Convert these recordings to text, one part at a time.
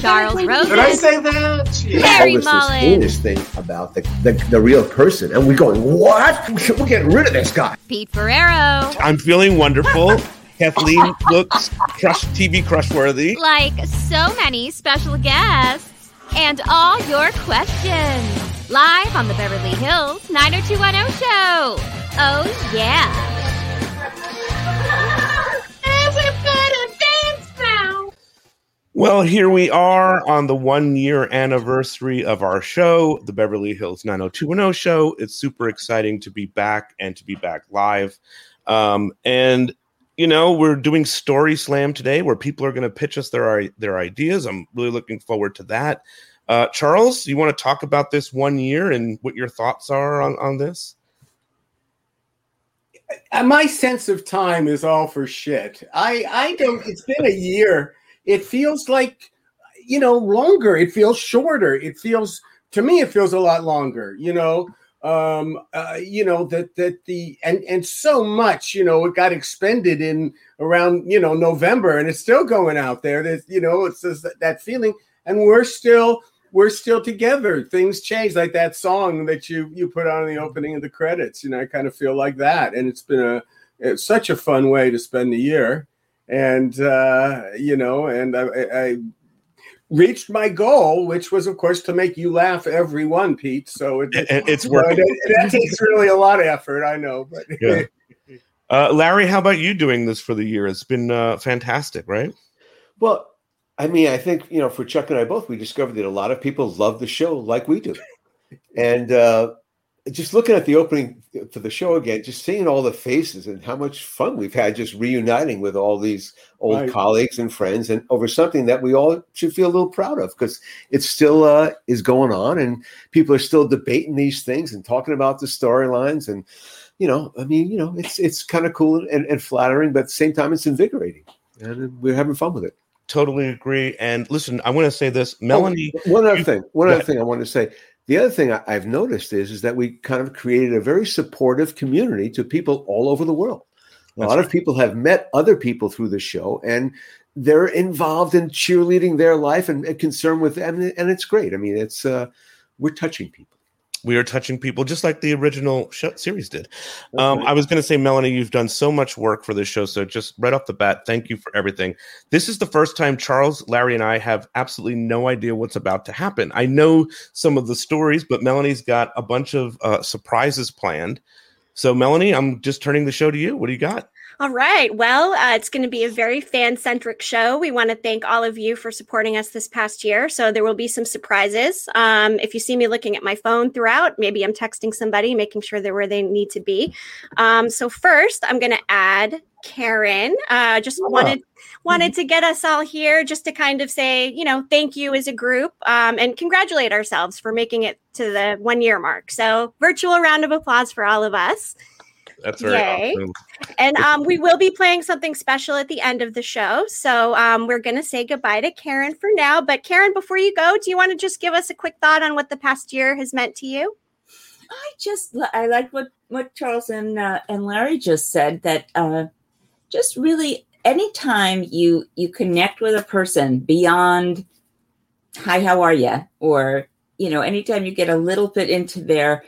Charles Rosin. Did I say that? Yeah. Harry All this, this Mollin. heinous thing about the, the, the real person, and we're going, what? We're getting rid of this guy. Pete Ferriero, I'm feeling wonderful. Kathleen looks crush TV crush worthy. like so many special guests, and all your questions. Live on the Beverly Hills 90210 show. Oh, yeah. Well, here we are on the one year anniversary of our show, the Beverly Hills 90210 show. It's super exciting to be back and to be back live. Um, and you know, we're doing Story Slam today where people are going to pitch us their their ideas. I'm really looking forward to that. Uh, Charles, you want to talk about this one year and what your thoughts are on, on this? Uh, my sense of time is all for shit. I I don't. It's been a year. It feels like you know longer. It feels shorter. It feels to me. It feels a lot longer. You know. Um. Uh, you know that that the and and so much. You know it got expended in around you know November, and it's still going out there. That you know it's just that, that feeling, and we're still we're still together. Things change, like that song that you you put on the opening of the credits. You know, I kind of feel like that, and it's been a it's such a fun way to spend the year, and uh, you know, and I, I I reached my goal, which was, of course, to make you laugh every one, Pete. So it, It- it's you working. that, that takes really a lot of effort, I know, but Yeah. Uh, Larry, how about you doing this for the year? It's been uh, fantastic, right? Well, I mean, I think you know, for Chuck and I both, we discovered that a lot of people love the show like we do, and uh, just looking at the opening for the show again, just seeing all the faces and how much fun we've had just reuniting with all these old Right. colleagues and friends, and over something that we all should feel a little proud of because it still uh, is going on, and people are still debating these things and talking about the storylines and. You know, I mean, you know, it's it's kind of cool and, and flattering, but at the same time, it's invigorating, and we're having fun with it. Totally agree. And listen, I want to say this, Melanie. Oh, one other you- thing. One other ahead. thing I want to say. The other thing I, I've noticed is is that we kind of created a very supportive community to people all over the world. A That's lot of people have met other people through the show, and they're involved in cheerleading their life and, and concerned with them, and it's great. I mean, it's uh, we're touching people. We are touching people just like the original show, series did. Um, I was going to say, Melanie, you've done so much work for this show. So just right off the bat, thank you for everything. This is the first time Charles, Larry, and I have absolutely no idea what's about to happen. I know some of the stories, but Melanie's got a bunch of uh, surprises planned. So, Melanie, I'm just turning the show to you. What do you got? All right. Well, uh, it's going to be a very fan centric show. We want to thank all of you for supporting us this past year. So there will be some surprises. Um, if you see me looking at my phone throughout, maybe I'm texting somebody, making sure they're where they need to be. Um, so first, I'm going to add Karen. Uh, just wanted wanted to get us all here just to kind of say, you know, thank you as a group um, and congratulate ourselves for making it to the one year mark. So virtual round of applause for all of us. That's very Yay. awesome. And um, we will be playing something special at the end of the show. So um, we're going to say goodbye to Karen for now. But Karen, before you go, do you want to just give us a quick thought on what the past year has meant to you? I just I like what what Charles and uh, and Larry just said that uh, just really anytime you you connect with a person beyond hi how are you or you know anytime you get a little bit into their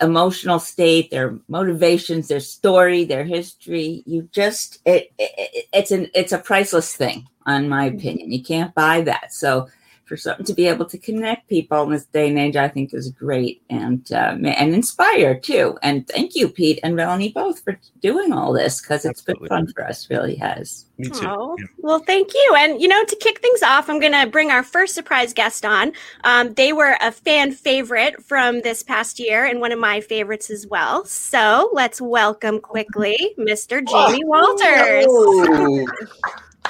emotional state their motivations their story their history. You just it, it it's an it's a priceless thing on my mm-hmm. opinion. You can't buy that. So for something to be able to connect people in this day and age, I think is great and um, and inspire too. And thank you, Pete and Melanie, both for doing all this because it's Absolutely. been fun for us. Really has. Me too. Oh, Yeah. well, thank you. And, you know, to kick things off, I'm going to bring our first surprise guest on. Um, they were a fan favorite from this past year and one of my favorites as well. So let's welcome quickly Mr. Jamie Walters. Oh,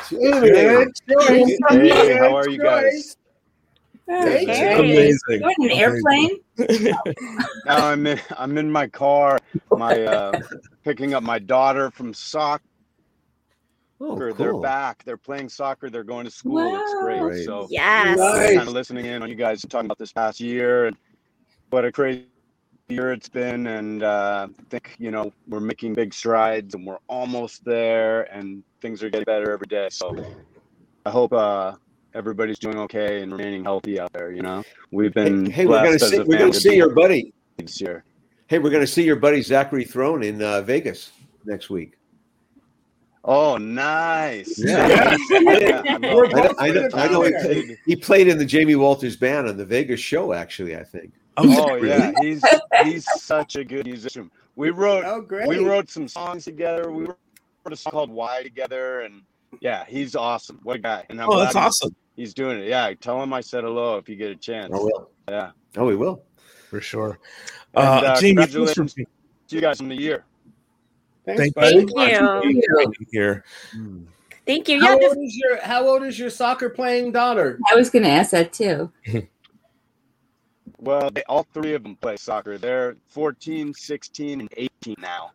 Jamie. Hey, how are you guys? Hey, Okay. Amazing. What, an airplane? Now I'm in, I'm in my car, my uh, picking up my daughter from soccer. Oh, cool. They're back. They're playing soccer. They're going to school. It's great. Great. So Yes. Nice. kind of listening in on you guys talking about this past year and what a crazy year it's been. And uh, I think you know we're making big strides and we're almost there, and things are getting better every day. So I hope uh, everybody's doing okay and remaining healthy out there. You know, we've been Hey, hey, we're gonna see we're gonna to see your buddy. this year. Hey, we're gonna see your buddy Zachary Throne in uh, Vegas next week. Oh, nice. Yeah. Yeah, I'm We're all- I know, I know, I know he, played, he played in the Jamie Walters band on the Vegas show. Actually, I think. Oh yeah, he's he's such a good musician. We wrote Oh, great. we wrote some songs together. We wrote a song called "Why" together, and yeah, he's awesome. What a guy! And I'm Oh, that's awesome He's doing it. Yeah, tell him I said hello if you get a chance. Oh, will. Yeah, Oh, we will. for sure. and, Uh, uh, Jamie, thanks for congratulations to you guys on the year. Thanks, Thank buddy. Thank you. here. Thank you. How Yeah, old is your How old is your soccer playing daughter? I was going to ask that too. Well, they, all three of them play soccer. They're 14, 16, and 18 now.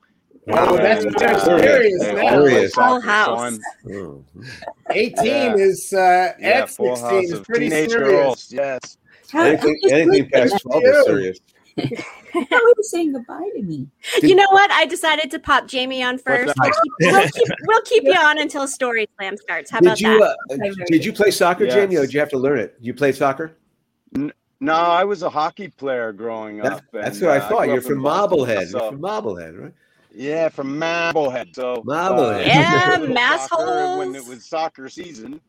Oh, that's And, they're serious they now. Serious. Full house. I'm- Oh. Eighteen Yeah. is uh, yeah, at sixteen is pretty serious. girls. Yes. How, Anything, how, anything past twelve is serious. how are you saying goodbye to me? you know what? I decided to pop Jamie on first. We'll keep, we'll keep, we'll keep you on until Story Slam starts. How about Did you that? uh, did you play soccer, Yes. Jamie, or did you have to learn it? You played soccer? No, I was a hockey player growing That- up. that's and, what I uh, thought. grew You're from Boston, Marblehead. so- You're from Marblehead, right? Yeah, from Marblehead. So Marblehead. Yeah, I played mass soccer when it was soccer season,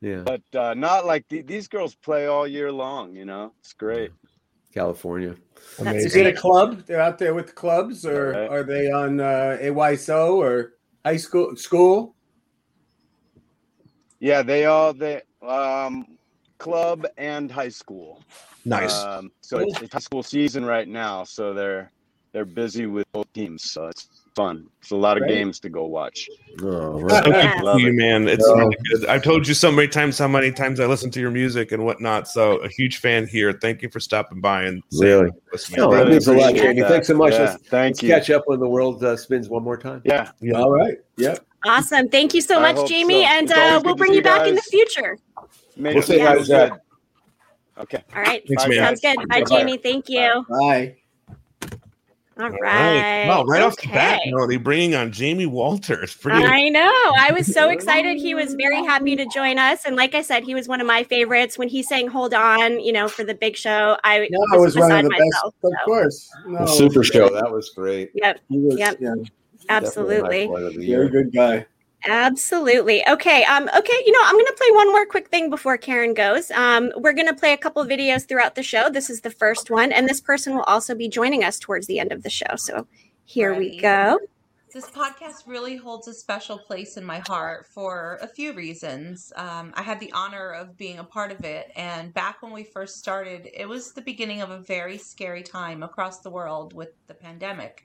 Yeah, but uh, not like the, these girls play all year long. You know, it's great. California. That's Is it a club? They're out there with the clubs, or Right. are they on uh, AYSO or high school? School? Yeah, they all they um club and high school. Nice. Um, so it's, it's high school season right now, so they're they're busy with both teams. So it's fun. It's a lot of Great. games to go watch. Oh, right. Thank Yeah. you, Love you, it. man. It's Yeah. really good. I've told you so many times how many times I listen to your music and whatnot. So a huge fan here. Thank you for stopping by and saying Really? No, that Really means a lot, appreciate Jamie. Thanks so much. Yeah, Let's, thank let's you. catch up when the world uh, spins one more time. Yeah, Yeah. All right. Yep. Awesome. Thank you so I much, Jamie. so. And uh, we'll bring see you back in the future. made We'll it say feel hi to good. Okay. All right. Thanks, Bye, man. Sounds good. Bye, Bye-bye. Jamie. Thank you. Bye. All All right. Wow, right off the bat, Okay. Melody, bringing on Jamie Walters. Pretty I know. I was so excited. He was very happy to join us. And like I said, he was one of my favorites when he sang Hold On, you know, for the big show. I No, it was one of beside the best. myself. Of course. No, The Super Show. That was great. Yep. He was, Yep. yeah, Absolutely. Definitely high point very good guy. Absolutely. Okay. Um, okay, you know, I'm gonna play one more quick thing before Karen goes. Um, we're gonna play a couple videos throughout the show. This is the first one, and this person will also be joining us towards the end of the show. So here we go. This podcast really holds a special place in my heart for a few reasons. Um, I had the honor of being a part of it, and back when we first started, it was the beginning of a very scary time across the world with the pandemic.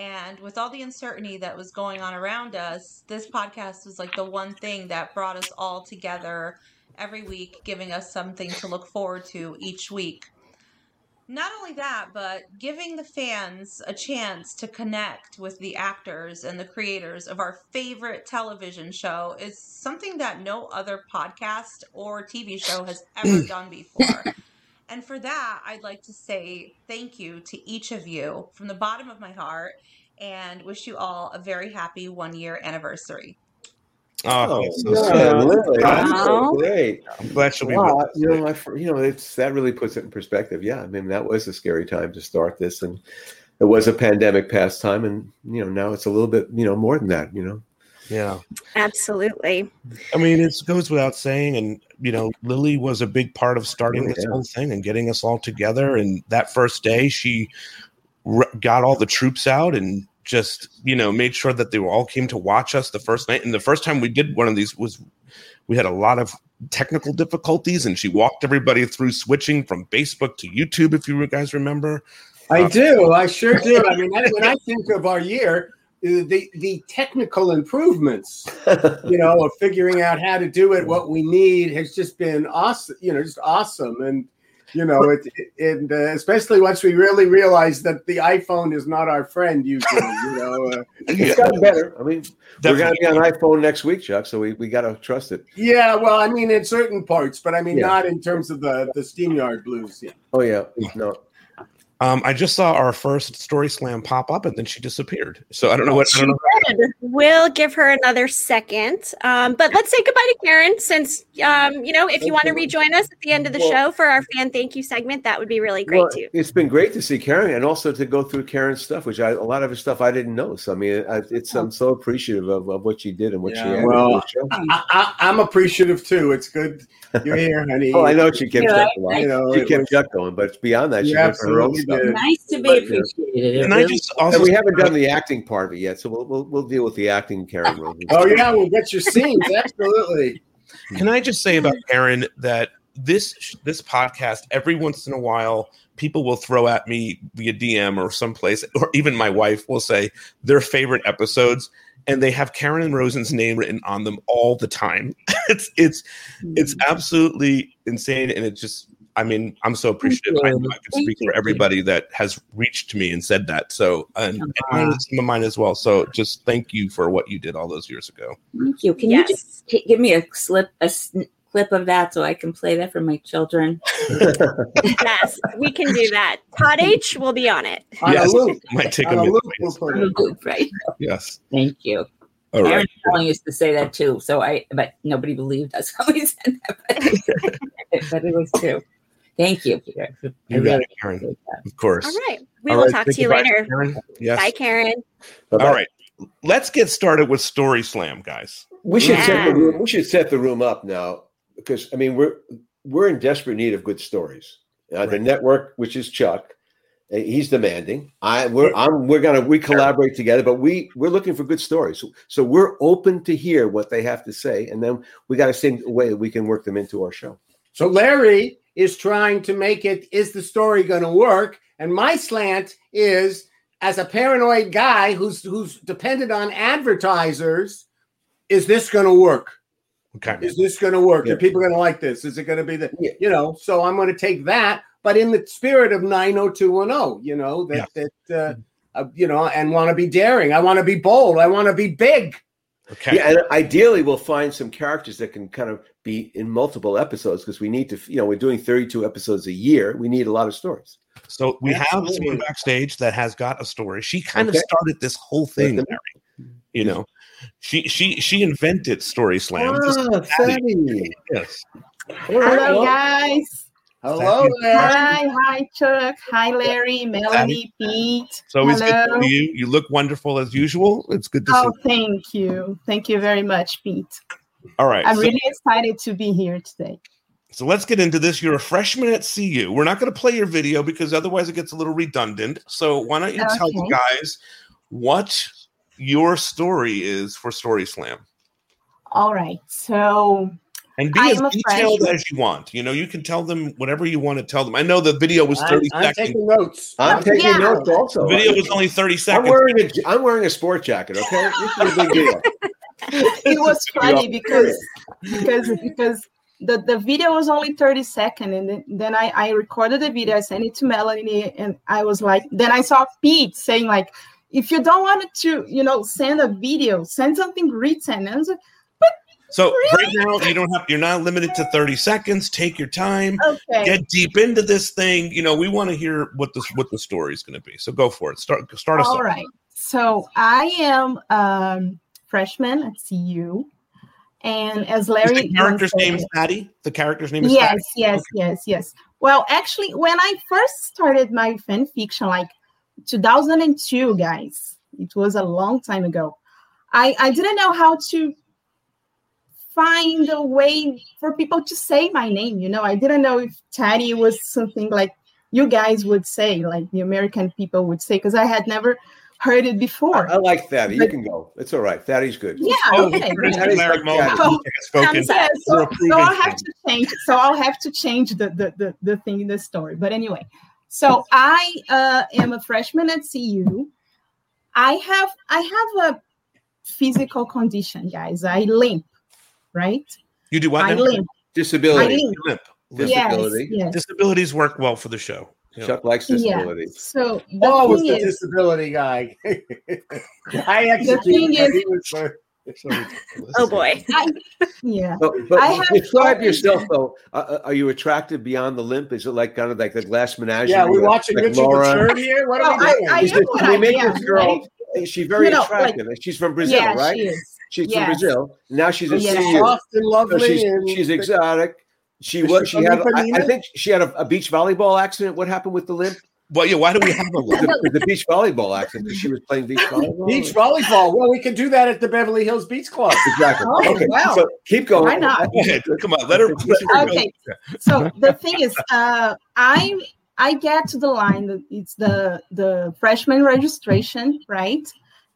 And with all the uncertainty that was going on around us, this podcast was like the one thing that brought us all together every week, giving us something to look forward to each week. Not only that, but giving the fans a chance to connect with the actors and the creators of our favorite television show is something that no other podcast or TV show has ever done before. And for that, I'd like to say thank you to each of you from the bottom of my heart and wish you all a very happy one year anniversary. Oh, Oh, so yeah, sad. Lily, that's so great. I'm glad she'll be Wow, with us. you know, I, you know, it's that really puts it in perspective. Yeah, I mean, that was a scary time to start this, and it was a pandemic past time, and you know, now it's a little bit, you know, more than that. You know, Yeah. Absolutely. I mean, it goes without saying, and you know, Lily was a big part of starting Oh, this whole thing and getting us all together. And that first day, she r- got all the troops out and just you know made sure that they all came to watch us the first night. And the first time we did one of these was we had a lot of technical difficulties, and she walked everybody through switching from Facebook to YouTube. If you guys remember, I Uh, do. I sure do. I mean, when I think of our year, the the technical improvements, you know, of figuring out how to do it, what we need, has just been awesome. You know, just awesome, and you know, it, it and uh, especially once we really realize that the iPhone is not our friend. Usually, you know, uh, It's gotten better. I mean, we're going to be on iPhone next week, Chuck. So we, we got to trust it. yeah. Well, I mean, in certain parts, but I mean, Yeah. not in terms of the the StreamYard blues. Yeah. Oh yeah, no. Um, I just saw our first story slam pop up, and then she disappeared. So I don't know what. I don't know. Good. We'll give her another second. Um, but let's say goodbye to Karen since, um, you know, if you want to rejoin us at the end of the Well- show for our fan thank you segment, that would be really great Well, too. It's been great to see Karen and also to go through Karen's stuff, which I, a lot of her stuff I didn't know. So I mean, I, it's I'm so appreciative of, of what she did and what she Yeah, added well, the show. I, I, I'm appreciative too. It's good you're here, honey. Oh, I know she kept Yeah, Chuck I- going. you know, she kept was- Chuck going, but beyond that, she You her own absolutely stuff. Nice to be appreciated. It Can I just also? And we haven't done the acting part of it yet, so we'll we'll, we'll deal with the acting, Karen. Rosin. Oh yeah, we'll get your scenes. Absolutely. Can I just say about Karen that this this podcast every once in a while people will throw at me via DM or someplace, or even my wife will say their favorite episodes, and they have Karen and Rosin's name written on them all the time. it's it's it's hmm. absolutely insane, and it just. I mean, I'm so appreciative. I, I can Thank speak you. for everybody that has reached me and said that. So, and, and some of mine as well. So, just thank you for what you did all those years ago. Thank you. Can Yes. you just t- give me a slip, a sn- clip of that so I can play that for my children? yes, we can do that. Todd H will be on it. On Yes. Might take a On a minute. loop, we'll put it. Good, right? Yes. Thank you. All Aaron right. Used to say that too. So I, but nobody believed us when we said that. But, but it was true. Thank you. Peter. I You got really it, Karen. appreciate that. Of course. All right. We All will right, talk say to you later. Karen. Yes. Bye, Karen. All right. Let's get started with Story Slam, guys. We should set the room. We should set the room up now because I mean we're we're in desperate need of good stories. Uh, The network, which is Chuck, uh, he's demanding. I we're I'm we're gonna we collaborate together, but we we're looking for good stories. So, so we're open to hear what they have to say, and then we got to see a way that we can work them into our show. So Larry is trying to make it. Is the story going to work? And my slant is, as a paranoid guy who's who's dependent on advertisers, is this going to work? Okay. Is this going to work? Yeah. Are people going to like this? Is it going to be the Yeah. you know? So I'm going to take that, but in the spirit of 90210, you know that that uh, uh, you know, and want to be daring. I want to be bold. I want to be big. Okay. Yeah, and ideally we'll find some characters that can kind of be in multiple episodes because we need to, you know, we're doing 32 episodes a year. We need a lot of stories. So we have someone backstage that has got a story. She kind Okay. of started this whole thing, Let Larry. You know, she she she invented Story Slam. Ah, Thaddy. yes. Hello, guys. Hello there. Hi, hi, Chuck. Hi, Larry, Melanie, Pete. It's always good to see you. You look wonderful as usual. It's good to Oh, see. Oh, thank you. Thank you very much, Pete. All right. I'm so, really excited to be here today. so let's get into this. You're a freshman at CU. We're not going to play your video because otherwise it gets a little redundant. So why don't you tell the guys what your story is for Story Slam? All right. So, And be I as detailed freshman. as you want. You know, you can tell them whatever you want to tell them. I know the video was I'm, 30 I'm seconds. taking notes. I'm oh, taking Yeah. notes also. The video was only 30 I'm seconds. wearing a I'm wearing a sport jacket. Okay, this is a big deal. it was funny because because because the, the video was only 30 seconds and then, then I, I recorded the video i sent it to melanie and i was like then i saw pete saying like if you don't want to you know send a video send something written and I was like, So right now you don't have you're not limited to 30 seconds. Take your time. okay Get deep into this thing. You know, we want to hear what this what the story is going to be. So go for it. Start start us all off. right so i am um freshman at cu and as Is larry the character's name is Patty? The character's name is yes Patty? yes yes yes well actually when i first started my fan fiction like 2002 guys it was a long time ago i i didn't know how to find a way for people to say my name you know i didn't know if taddy was something like you guys would say like the american people would say because i had never heard it before I like Thaddy. You can go. It's all right. Thaddy's good. yeah Oh, okay Chris That and is Larry like Mollin spoken. Yeah, so, so I'll have to change. So I'll have to change the the the, the thing in the story. But anyway, so I uh, am a freshman at CU, I have I have a physical condition, guys. I limp, right? You do what? I limp. Disability. I limp. Limp. Yes, Disability. yes. Disabilities work well for the show. Yeah. Chuck likes Yeah. disabilities. So the Always thing the is, disability guy. I thing is- He uh, Oh boy. I, yeah. But, but I have describe always yourself though. Uh, uh, are you attracted beyond the limp? Is it like kind of like the glass menagerie? yeah, we're watching like Richard Laura? the Third here. What are No, we doing? I Is am this- what we I make am, this girl. right? Is she very You know, like- attractive? she's from Brazil, yeah, right? she is. She's Yes. from Brazil. Now she's a Yes. CU. soft and So lovely. she's, and she's exotic. She was. she She had. I, I think she had a, a beach volleyball accident. What happened with the limp? Well, yeah. Why do we have a limp? The, the beach volleyball accident because she was playing beach volleyball. beach volleyball. Well, we can do that at the Beverly Hills Beach Club. Exactly. Oh, okay. wow. So keep going. Why not? Come on. Let her. Let her go. Okay. So the thing is, uh, I I get to the line. that It's the the freshman registration, right?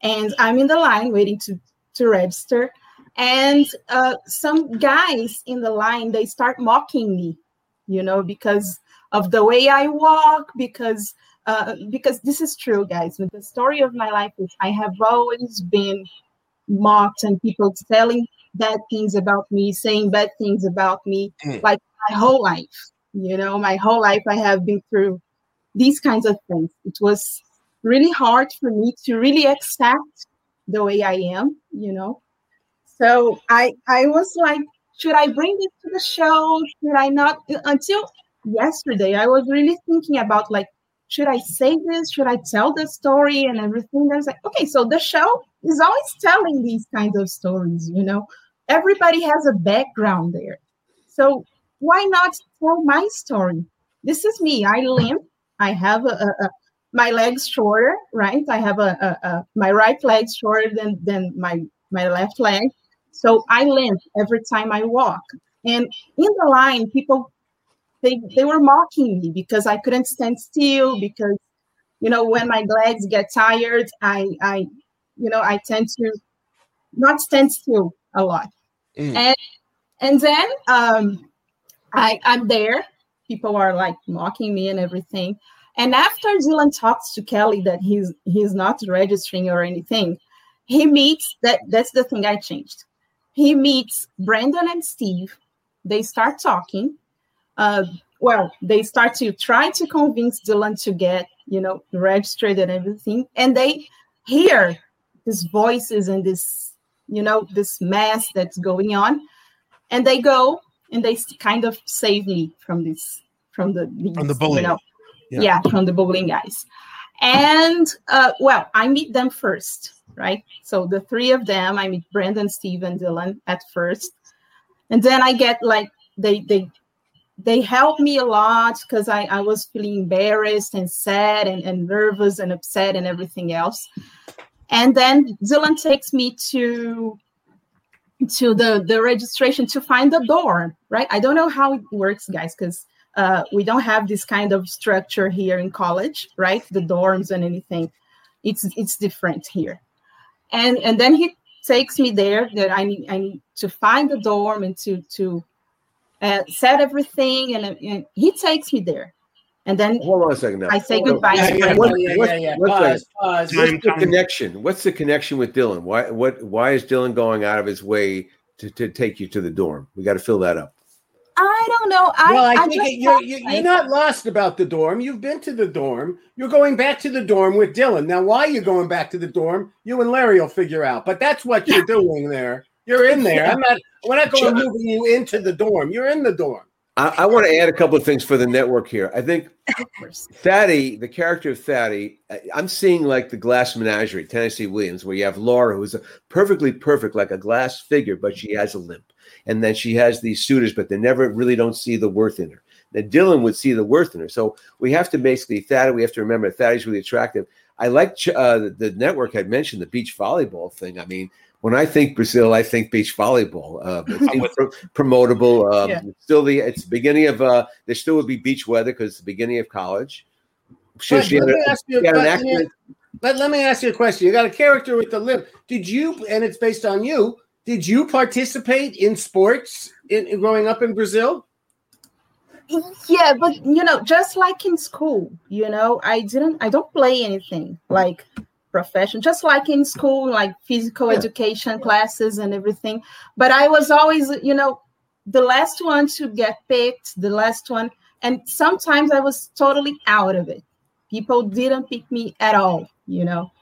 And I'm in the line waiting to to register. And uh, some guys in the line they start mocking me, you know, because of the way I walk. Because uh, because this is true, guys. The story of my life is I have always been mocked and people telling bad things about me, saying bad things about me, Mm. like my whole life. You know, my whole life I have been through these kinds of things. It was really hard for me to really accept the way I am, you know. So I I was like, should I bring this to the show? Should I not? Uh, until yesterday, I was really thinking about like, should I say this? Should I tell the story and everything? I was like, okay, so the show is always telling these kinds of stories, you know. Everybody has a background there. So why not tell my story? This is me. I limp. I have a, a, a my legs shorter, right? I have a, a, a my right leg shorter than than my my left leg. So I limp every time I walk. And in the line, people they they were mocking me because I couldn't stand still because you know when my legs get tired, I I you know I tend to not stand still a lot. Mm. And and then um I I'm there. People are like mocking me and everything. And after Dylan talks to Kelly that he's he's not registering or anything, he meets that that's the thing I changed. He meets Brandon and Steve. They start talking. Uh, well, they start to try to convince Dylan to get, you know, registered and everything. And they hear these voices and this, you know, this mess that's going on. And they go and they kind of save me from this, from the these, From the bullying. You know, Yeah. yeah. from the bullying guys. And uh, well, I meet them first, right? So the three of them, I meet Brandon, Steve, and Dylan at first, and then I get like they they they help me a lot because I, I was feeling embarrassed and sad and, and nervous and upset and everything else. And then Dylan takes me to to the the registration to find the dorm, right? I don't know how it works, guys, because uh, we don't have this kind of structure here in college, right? The dorms and anything, it's it's different here. And and then he takes me there that I need I need to find the dorm and to to uh, set everything, and, and he takes me there. And then Hold on a second now. I say So, goodbye Yeah, yeah, What- yeah, what- yeah, yeah. what's Pause, that? pause. What's the coming. connection? What's the connection with Dylan? Why what why is Dylan going out of his way to, to take you to the dorm? We got to fill that up. I don't know. I, well, I, I think just it, you're, felt you- you're not lost about the dorm. You've been to the dorm. You're going back to the dorm with Dylan. Now, why you're going back to the dorm, you and Larry will figure out. But that's what you're doing there. You're in there. I'm not. We're not going Sure. moving you into the dorm. You're in the dorm. I, I want to add a couple of things for the network here. I think. Thaddy, the character of Thaddy, I- I'm seeing like the glass menagerie, Tennessee Williams, where you have Laura, who's a perfectly perfect, like a glass figure, but she has a limp. And then she has these suitors, but they never really don't see the worth in her. Then Dylan would see the worth in her. So we have to basically, Thaddy, we have to remember Thaddy's really attractive. I like uh, the, the network had mentioned the beach volleyball thing. I mean, when I think Brazil, I think beach volleyball. Uh, it seems pro- promotable. Um, Yeah. it's Still, the it's the beginning of uh, there still would be beach weather because it's the beginning of college. She, But she had let me a- ask you. she but let me- accident. Let me ask you a question. You got a character with the limp. Did you? And it's based on you. Did you participate in sports in, in growing up in Brazil? yeah but you know just like in school you know i didn't i don't play anything like profession, just like in school, like physical education classes and everything. But I was always, you know, the last one to get picked, the last one. And sometimes I was totally out of it. People didn't pick me at all, you know.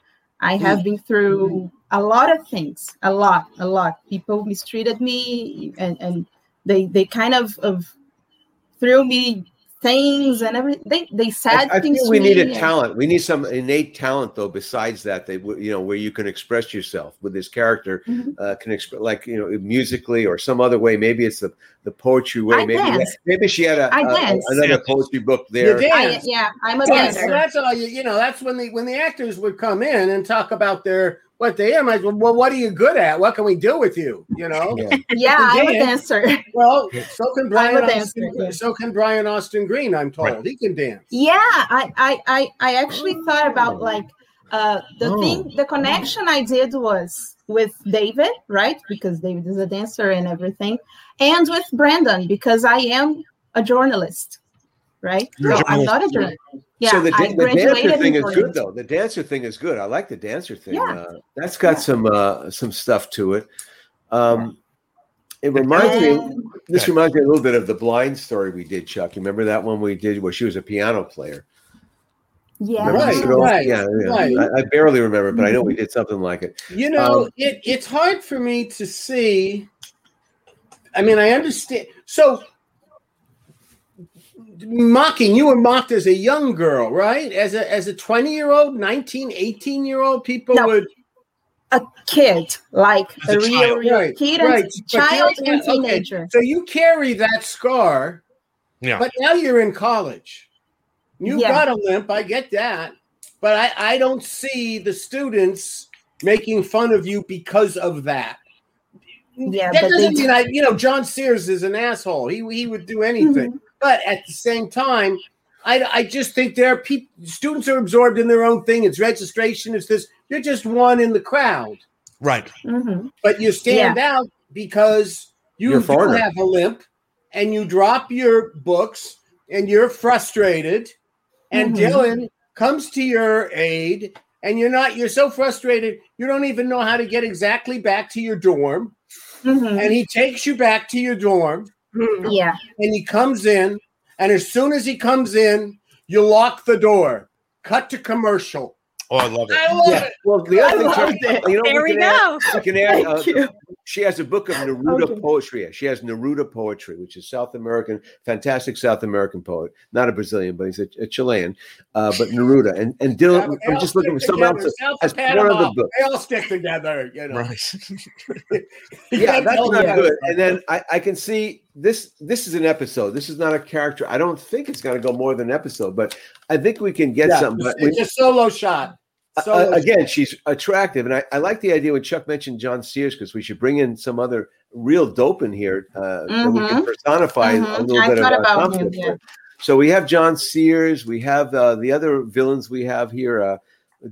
I have been through a lot of things, a lot, a lot. People mistreated me and, and they they kind of, of threw me things and everything. They they said I, I things think to we need me a talent. We need some innate talent, though. Besides that, they w- you know where you can express yourself with this character, Mhm. uh, can express like you know musically or some other way. Maybe it's the the poetry way. I maybe dance. maybe she had a, I a- dance. another poetry book there. You I, dance. yeah, I'm a So dancer. that's all you, you know. That's when the when the actors would come in and talk about their what they am. Like, well, what are you good at? What can we do with you? You know. Yeah. Yeah, I'm a dancer. Well, so can Brian. Austin, dancer. So can Brian Austin Green. I'm told Right. he can dance. Yeah, I, I, I, I actually thought about like uh, the Oh. thing, the connection I did was with David, right? Because David is a dancer and everything, and with Brandon because I am a journalist, right? You're a no, I'm not a journalist. Journalist. Yeah, so the, da- the dancer thing is good though. The dancer thing is good. I like the dancer thing. Yeah. Uh, that's got some uh, some stuff to it. Um, it reminds me. And- This reminds me a little bit of the blind story we did, Chuck. You remember that one we did where she was a piano player? Yeah, Remember Right, this at all? right, yeah, yeah. right. I, I barely remember, but I know we did something like it. You know, Um, it, it's hard for me to see. I mean, I understand. So, mocking, you were mocked as a young girl, right? As a as a 20 year old, 19, 18 year old, people No. would. a kid, like a a real, child. real Right, kid, right. But child you're- and okay, teenager. So, you carry that scar, Yeah. but now you're in college. You've Yeah. got a limp, I get that. But I, I don't see the students making fun of you because of that. Yeah, that but doesn't do- mean I, you know, John Sears is an asshole. He he would do anything, Mhm. But at the same time, I I just think there are people. Students are absorbed in their own thing. It's registration. It's this. You're just one in the crowd, Right. Mhm. but you stand out because you do foreigner. have a limp, and you drop your books, and you're frustrated, and Mhm. Dylan comes to your aid. And you're not, you're so frustrated, you don't even know how to get exactly back to your dorm. Mhm. And he takes you back to your dorm Yeah. and he comes in, and as soon as he comes in, you lock the door. Cut to commercial. Oh, I love it. I love Yeah. it. Well, the I other thing, loved Chuck, it. you know, There we can add- go. we can add, uh, you. she has a book of Neruda Okay. poetry. She has Neruda poetry, which is South American, fantastic South American poet. Not a Brazilian, but he's a, a Chilean. Uh, but Neruda and and Dylan. They I'm just looking for stick something else. together. that South has of one Panama, other book. They all stick together, you know. Right. Yeah, that's not yeah. good. And then I, I can see this. This is an episode. This is not a character. I don't think it's going to go more than an episode, but I think we can get Yeah, something. But it's we- a solo shot. Uh, Solo again, she's attractive, and I, I like the idea when Chuck mentioned John Sears because we should bring in some other real dope in here uh, that we can Mhm. personify a Mhm. little I bit of thought our about him, yeah. So we have John Sears, we have uh, the other villains we have here.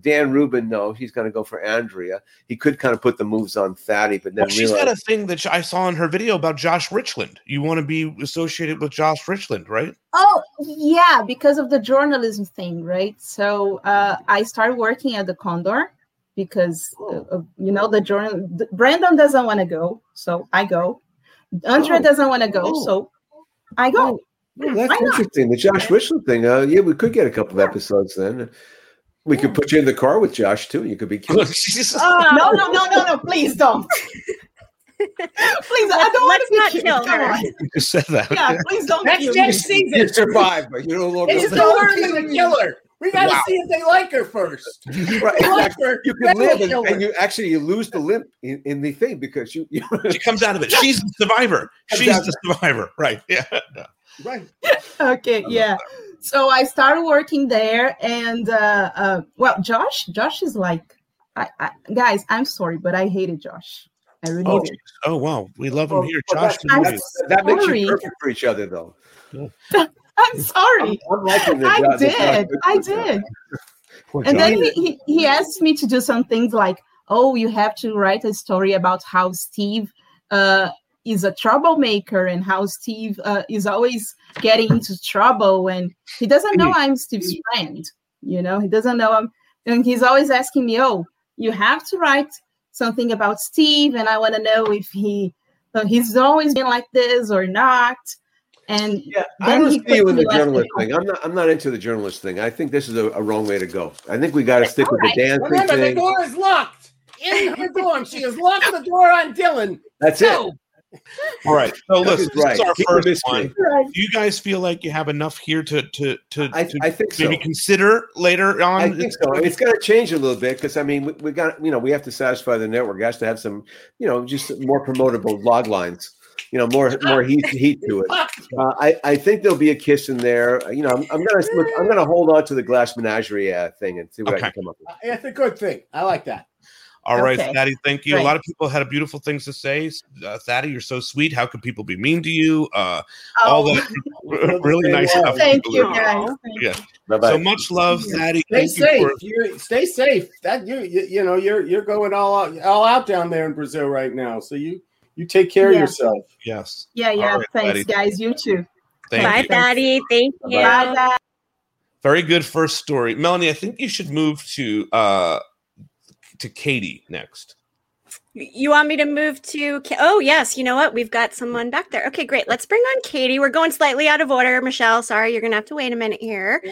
Dan Rubin, no, he's going to go for Andrea. He could kind of put the moves on Thaddy, but then Well, she's realize got a thing that I saw in her video about Josh Richland. You want to be associated with Josh Richland, right? Oh, yeah, because of the journalism thing, right? So uh, I started working at the Condor because, uh, you know, the journal. Brandon doesn't want to go, so I go. Andrea Oh. doesn't want to go, Oh. so I go. Oh, that's Why not? interesting. The Josh Richland thing. Uh, yeah, we could get a couple of episodes then. We could put you in the car with Josh too. You could be cute. Jesus. No, no, no, no, no! Please don't. please, I don't want Let's to be not kill Come her. on. You just said that. Yeah, please don't. Next kill next me. you season. survive, but you no longer. It's Don't the kill to the me. killer. We got to Wow. see if they like her first. Right, like exactly. her, You then can live, and, and you actually you lose the limp in, in the thing because you. you She comes out of it. She's the survivor. She's the survivor. Right. Yeah. Right. okay yeah so i started working there and uh, uh well josh josh is like I, I guys i'm sorry but i hated josh i really Oh, did oh wow. We love him Well, here. Josh. that's- I'm that makes you perfect for each other, though. i'm sorry I'm liking the i job- the did i did and then he, he, he asked me to do some things like oh you have to write a story about how steve uh is a troublemaker and how steve uh, is always getting into trouble and he doesn't know i'm steve's friend you know he doesn't know i'm and he's always asking me, "Oh, you have to write something about Steve," and I want to know if he so he's always been like this or not. And yeah, I don't see you in the journalist thing. I'm not. I'm not into the journalist thing. I think this is a, a wrong way to go. I think we got to stick with the dancing Remember, the door is locked in her dorm. She has locked the door on Dylan. That's Go. it. All right. So That listen, is right. this is our Keep the first one. mystery. Do you guys feel like you have enough here to to to, I, to I think so. maybe consider later on? I think so. It's got to change a little bit because I mean, we, we got you know we have to satisfy the network. It has to have some you know just more promotable log lines. You know, more more heat heat to it. Uh, I I think there'll be a kiss in there. You know, I'm, I'm gonna look. I'm gonna hold on to the glass menagerie uh, thing and see what I can come up with. It's a good thing. I like that. All right, Okay. Thaddy, thank you. A lot of people had beautiful things to say. Uh, Thaddy, you're so sweet. How could people be mean to you? Uh, all Oh. that really nice stuff. Thank you, are- guys. Yeah. Bye-bye. So much love, Thaddy. Stay Thank you safe. for You stay safe. That you, you you know you're you're going all out, all out down there in Brazil right now. So you you take care Yeah. of yourself. yes. Yeah, yeah. All right, Thanks, Patty. guys. You too. Thank Bye, you. Daddy. Thank you. Bye, bye. Very good first story, Melanie. I think you should move to uh to Katie next. You want me to move to? Oh, yes. You know what? We've got someone back there. Okay, great. Let's bring on Katie. We're going slightly out of order. Michelle, sorry, you're going to have to wait a minute here.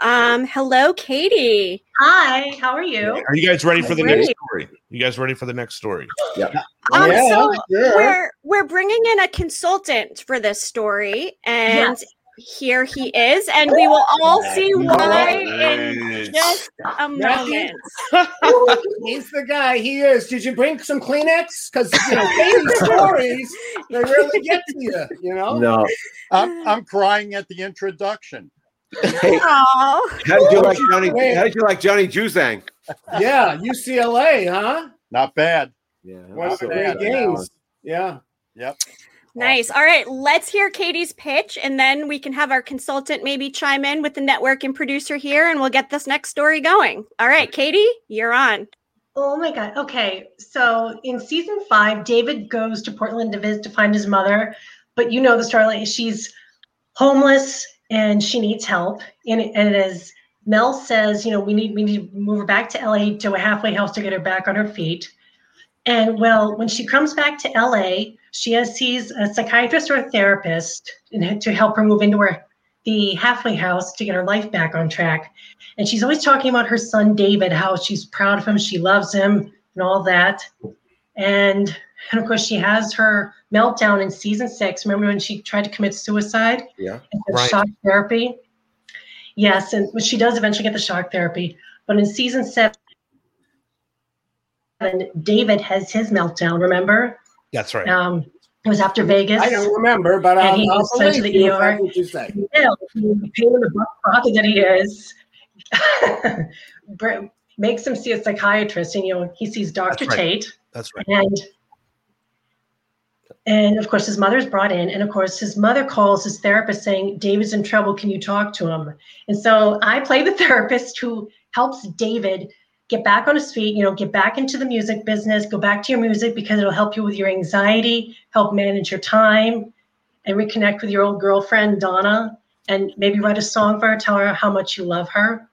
Um, hello, Katie. Hi, how are you? Are you guys ready for the next story? You guys ready for the next story? Yeah. Um, Yeah, so sure. we're we're bringing in a consultant for this story, and Yes. Here he is, and we will all see why in just a moment. He's the guy. He is. Did you bring some Kleenex? Because you know Katie's stories they really get to you. You know. No. I'm, I'm crying at the introduction. Hey, how did you like Johnny? Wait. How did you like Johnny Juzang? Yeah, UCLA, huh? Not bad. Yeah, One of the so great games. Yeah. Yep. Nice. All right, let's hear Katie's pitch, and then we can have our consultant maybe chime in with the network and producer here, and we'll get this next story going. All right, Katie, you're on. Oh my God. Okay. So in season five, David goes to Portland to visit to find his mother. But you know the story. She's homeless and she needs help. And, and as Mel says, you know, we need we need to move her back to LA to a halfway house to get her back on her feet. And well, when she comes back to LA, she has, sees a psychiatrist or a therapist in- to help her move into her the halfway house to get her life back on track. And she's always talking about her son David, how she's proud of him, she loves him, and all that. And, and of course, she has her meltdown in season six. Remember when she tried to commit suicide? Yeah. Right. shock therapy. Yes, and she does eventually get the shock therapy. But in season seven, David has his meltdown. Remember? That's right. Um, it was after Vegas. I don't remember, but And I'll, he I'll was sent to the you ER. what you say. Yeah, the pain in the butt that he is. Makes him see a psychiatrist, and you know he sees Dr. That's right. Tate, That's right. and and of course his mother's brought in, and of course his mother calls his therapist saying David's in trouble. Can you talk to him? And so I play the therapist who helps David get back on his feet. You know, get back into the music business, go back to your music because it'll help you with your anxiety, help manage your time, and reconnect with your old girlfriend Donna, and maybe write a song for her, tell her how much you love her.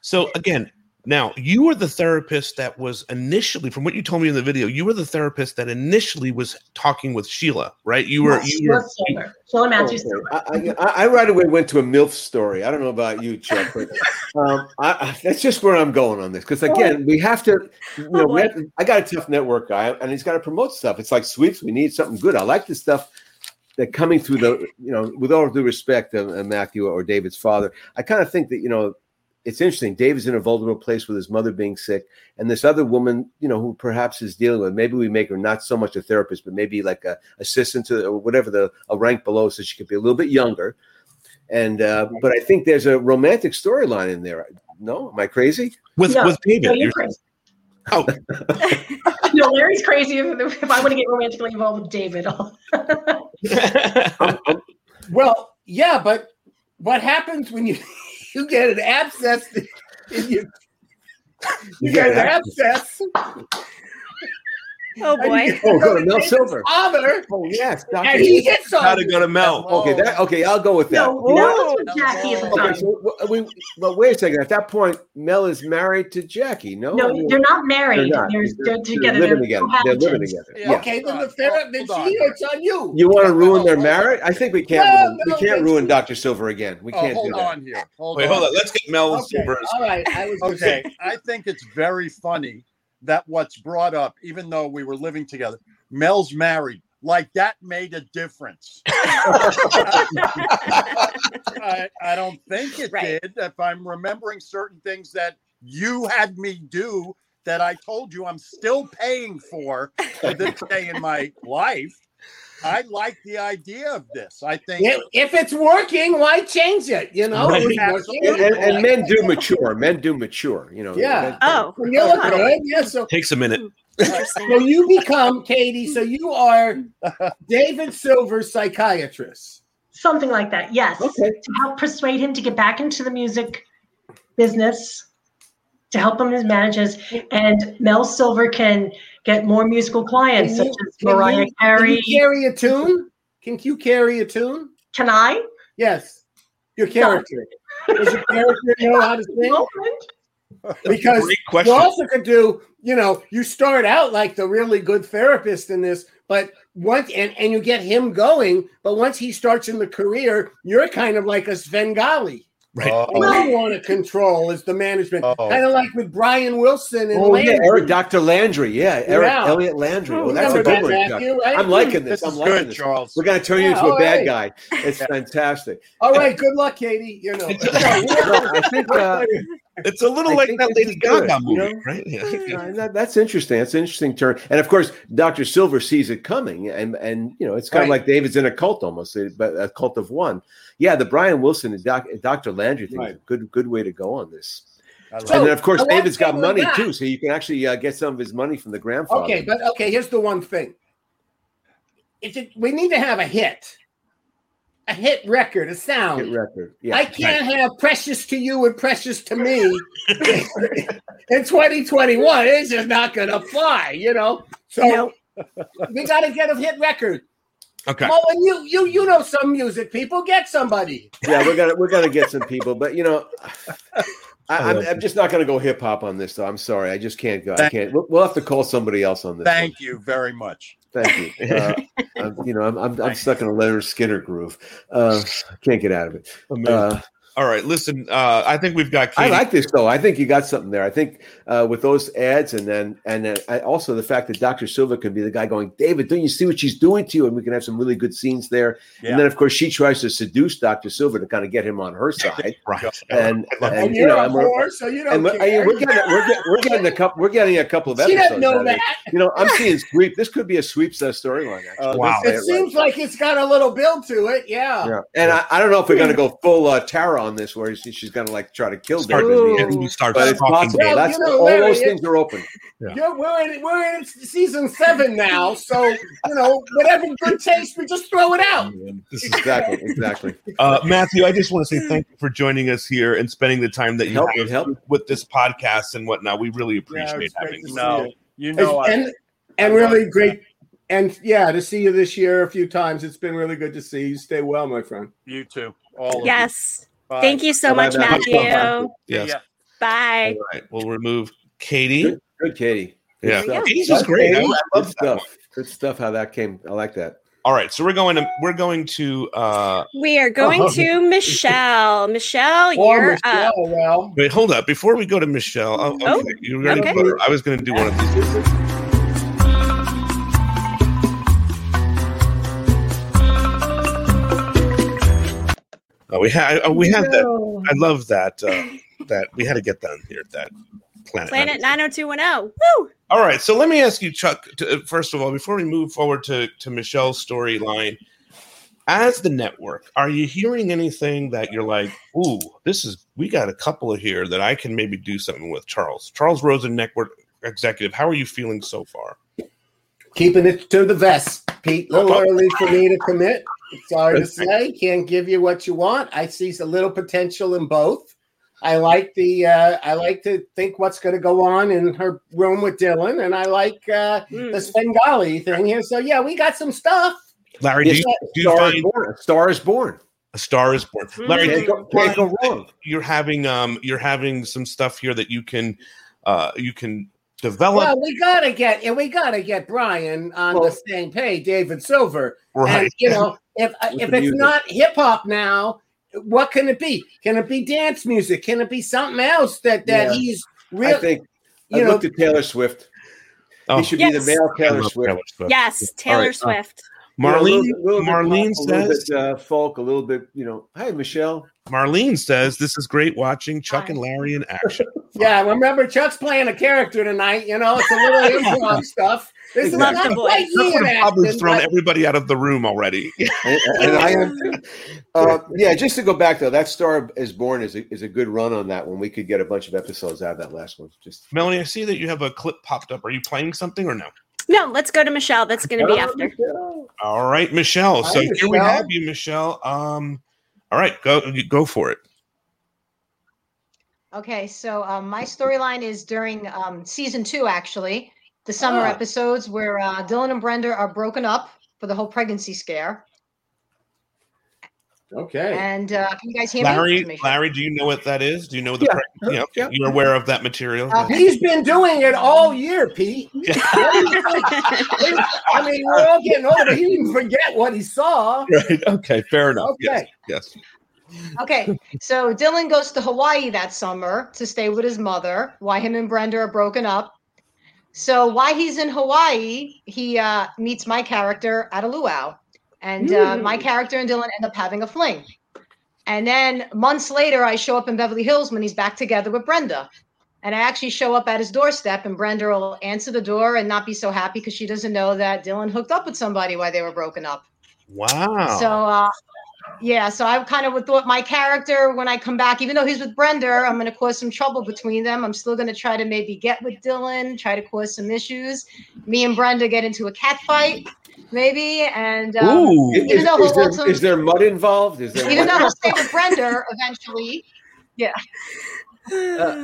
So again, now you were the therapist that was initially, from what you told me in the video, you were the therapist that initially was talking with Sheila, right? You were, Yes, you were. Sheila Silver. Sheila Matthews. Okay. I, I, I right away went to a MILF story. I don't know about you, Chuck, but um, I, I, that's just where I'm going on this. Because again, we have to, you know, we have to- I got a tough network guy, and he's got to promote stuff. It's like sweeps. We need something good. I like the stuff that coming through the, you know, with all due respect of, of Matthew or David's father, I kind of think that you know. It's interesting. David's in a vulnerable place with his mother being sick, and this other woman, you know, who perhaps is dealing with. Maybe we make her not so much a therapist, but maybe like a assistant to or whatever the a rank below, so she could be a little bit younger. And uh, but I think there's a romantic storyline in there. No, am I crazy? With No, with David. no, you're you're- crazy. Oh, no, Larry's crazy if, if I want to get romantically involved with David. Well, yeah, but what happens when you you get an abscess in you? You You get get an abscess. Oh boy. Oh, go to Mel Silver. Father. Oh yes, Dr. And he hits on Gotta you. go to Mel. Okay, that okay. I'll go with that. No, Mel was Jackie at the Okay, so we, but wait a second. At that point, Mel is married to Jackie. No, No, they're not married. They're not. They're, They're- they're together. living They're together. They're living together. Yeah. Okay, then the fair, then Hold on. see, it's on you. You want to ruin their marriage? I think we can't. No, ruin, we can't that's- ruin Dr. Silver again. We Oh, can't hold do that. on here. Hold Wait, on. hold on. Let's get Mel Okay, Silver. all right. I was Okay, I think it's very funny that what's brought up, even though we were living together, Mel's married. Like that made a difference. I, I don't think it Right. did. If I'm remembering certain things that you had me do that I told you I'm still paying for to this day in my life, I like the idea of this. I think If, if it's working, why change it? You know, Right. And, and, and men do mature. Men do mature. You know. Yeah. men- Oh, When you look Oh. good, yeah. So, Takes a minute. so you become Katie. So you are David Silver's psychiatrist. Something like that, yes. Okay. To help persuade him to get back into the music business, to help him as managers, and Mel Silver can get more musical clients, such as Can Mariah you- Carey. Can you carry a tune? Can you carry a tune? Can I? Yes. Your character. Does your character know how to sing? Because you also could do, you know, you start out like the really good therapist in this, but once and, and you get him going, but once he starts in the career, you're kind of like a Svengali. Right. You want to control is the management, Oh. kind of like with Brian Wilson and Oh yeah, Eric, Dr. Landry. Yeah, Eric Yeah. Elliott Landry. Oh, that's a good one. Matthew, right? I'm liking this. This I'm liking good, this. Charles. We're gonna turn you Yeah, into a bad right. guy. It's fantastic. All right, good luck, Katie. You know, I think uh, It's a little I like that Lady is good, Gaga you movie, know? right? Yeah. Uh, that- that's interesting. That's an interesting turn. And of course, Dr. Silver sees it coming, and and you know, it's kind of like David's in a cult almost, uh, but a cult of one. Yeah, the Brian Wilson and Doc, Dr. Landry thing is a good good way to go on this. So, and then of course, David's got money that- too, so you can actually uh, get some of his money from the grandfather. Okay, but okay, here's the one thing. It's a, we need to have a hit. A hit record, a sound. Hit record. Yeah, I can't have precious to you and precious to me in 2021. It's just not gonna fly, you know. So we gotta get a hit record. Okay. Well, and you you you know some music people. Get somebody. yeah, we're gonna we're gonna get some people, but you know, I, I'm, I'm just not gonna go hip hop on this. Though I'm sorry, I just can't go. I can't. We'll, we'll have to call somebody else on this. Thank you very much. Thank you. Uh, I'm, you know, I'm, I'm I'm stuck in a Lynyrd Skynyrd groove. Uh, can't get out of it. Uh, All right, listen. Uh, I think we've got. Katie. I like this though. I think you got something there. I think uh, with those ads, and then and then I, also the fact that Dr. Silver can be the guy going, David, don't you see what she's doing to you? And we can have some really good scenes there. Yeah. And then of course she tries to seduce Dr. Silver to kind of get him on her side. Right. And, And, and, you you're know, a we're, whore, so you don't and we're, care. we're getting we're getting we're getting a couple we're getting a couple of She episodes. doesn't know out of it. that. You know, I'm seeing sweep. This could be a sweeps storyline. Uh, Wow. It seems like it's got a little build to it. Yeah. Yeah. And I, I don't know if we're going to go full uh, Tara on this, where she- she's going to like try to kill Start, David. in the end. and start But it's talking. possible. Well, That's you know, all Larry, those things are open. You're, we're in we're in season seven now, so you know whatever good taste, we just throw it out. This is Exactly. Exactly. Uh, Matthew, I just want to say thank you for joining us here and spending the time that you Help, have help. with this podcast and whatnot. We really appreciate it's great having you. see No, you. you know, I, and and really great, and yeah, to see you this year a few times. It's been really good to see you. Stay well, my friend. you too. All of Yes. You. Bye. Thank you so Bye-bye, much, Matthew. Matthew. Yes. Yeah. Bye. All right. We'll remove Katie. Good, good Katie. Good Yeah. stuff. Katie's just great. I, I Good love that stuff. one. Good stuff. How that came. I like that. All right. So we're going to we're going to uh We are going Oh. to Michelle. Michelle, Well, you're Michelle, up. well, wait, hold up. Before we go to Michelle, oh, okay. Oh, you ready? okay. I was gonna do one of these. Oh, we had uh, we had that. I love that. Uh, that we had to get down here. That planet. Planet 90210. Woo! All right. So let me ask you, Chuck. To, uh, first of all, before we move forward to to Michelle's storyline, as the network, are you hearing anything that you're like, "Ooh, this is we got a couple of here that I can maybe do something with"? Charles, Charles Rosin, network executive. How are you feeling so far? keeping it to the vest, Pete. A little early for me to commit. Sorry to say, can't give you what you want. I see a little potential in both. I like the uh, I like to think what's going to go on in her room with Dylan, and I like uh, the Svengali thing here. So yeah, we got some stuff. Larry, do you, do you Star is find born. A star is born. a star is born? Larry, do Can't you, can't go, wrong. You're having um you're having some stuff here that you can uh you can develop. Well, we gotta get and we gotta get Brian on Well- the same page, David Silver. Right. And you know, if uh, if it's music. not hip hop now, what can it be? Can it be dance music? Can it be something else that that Yeah. he's really? I real? think I you know- looked at Taylor Swift. Oh. He should be the male Taylor Swift. Taylor Swift. Yes, Taylor right, uh, Swift. You know, a Marlene little bit- little bit Marlene pop, a little says bit, uh, folk, a little bit, you know. Hi, Michelle. Marlene says this is great watching Chuck and Larry in action. yeah, remember Chuck's playing a character tonight. You know, it's a little improv stuff. This is not quite voice. Chuck would in have probably thrown but- everybody out of the room already. and, and I am. Uh, yeah, just to go back though, that Star is Born is a, is a good run on that one. We could get a bunch of episodes out of that last one. Just Melanie, I see that you have a clip popped up. Are you playing something or no? No, let's go to Michelle. That's going to be after. All right, Michelle. Hi, so here we have you, Michelle. Um, all right, go go for it. Okay, so um, my storyline is during um, season two, actually, the summer Ah. episodes where uh, Dylan and Brenda are broken up for the whole pregnancy scare. Okay. And uh, can you guys hear me? Larry, Make sure. Larry, do you know what that is? Do you know the? Yeah. pre- yeah, Yeah. you're aware of that material. Uh, He's been doing it all year, Pete. What do you think? I mean, we're all getting older. He didn't forget what he saw. right. Okay. Fair enough. Yes. Okay. Yes. Okay, so Dylan goes to Hawaii that summer to stay with his mother. Why him and Brenda are broken up. So while he's in Hawaii, he uh, meets my character at a luau, and uh, my character and Dylan end up having a fling. And then months later, I show up in Beverly Hills when he's back together with Brenda. And I actually show up at his doorstep, and Brenda will answer the door and not be so happy because she doesn't know that Dylan hooked up with somebody while they were broken up. Wow. So, uh, yeah, so I kind of thought my character when I come back, even though he's with Brenda, I'm going to cause some trouble between them. I'm still going to try to maybe get with Dylan, try to cause some issues. Me and Brenda get into a cat fight, maybe, and um, Ooh. is, even though is he'll there, ultimately- is there mud involved? Is there even mud? though he'll stay with Brenda eventually, yeah.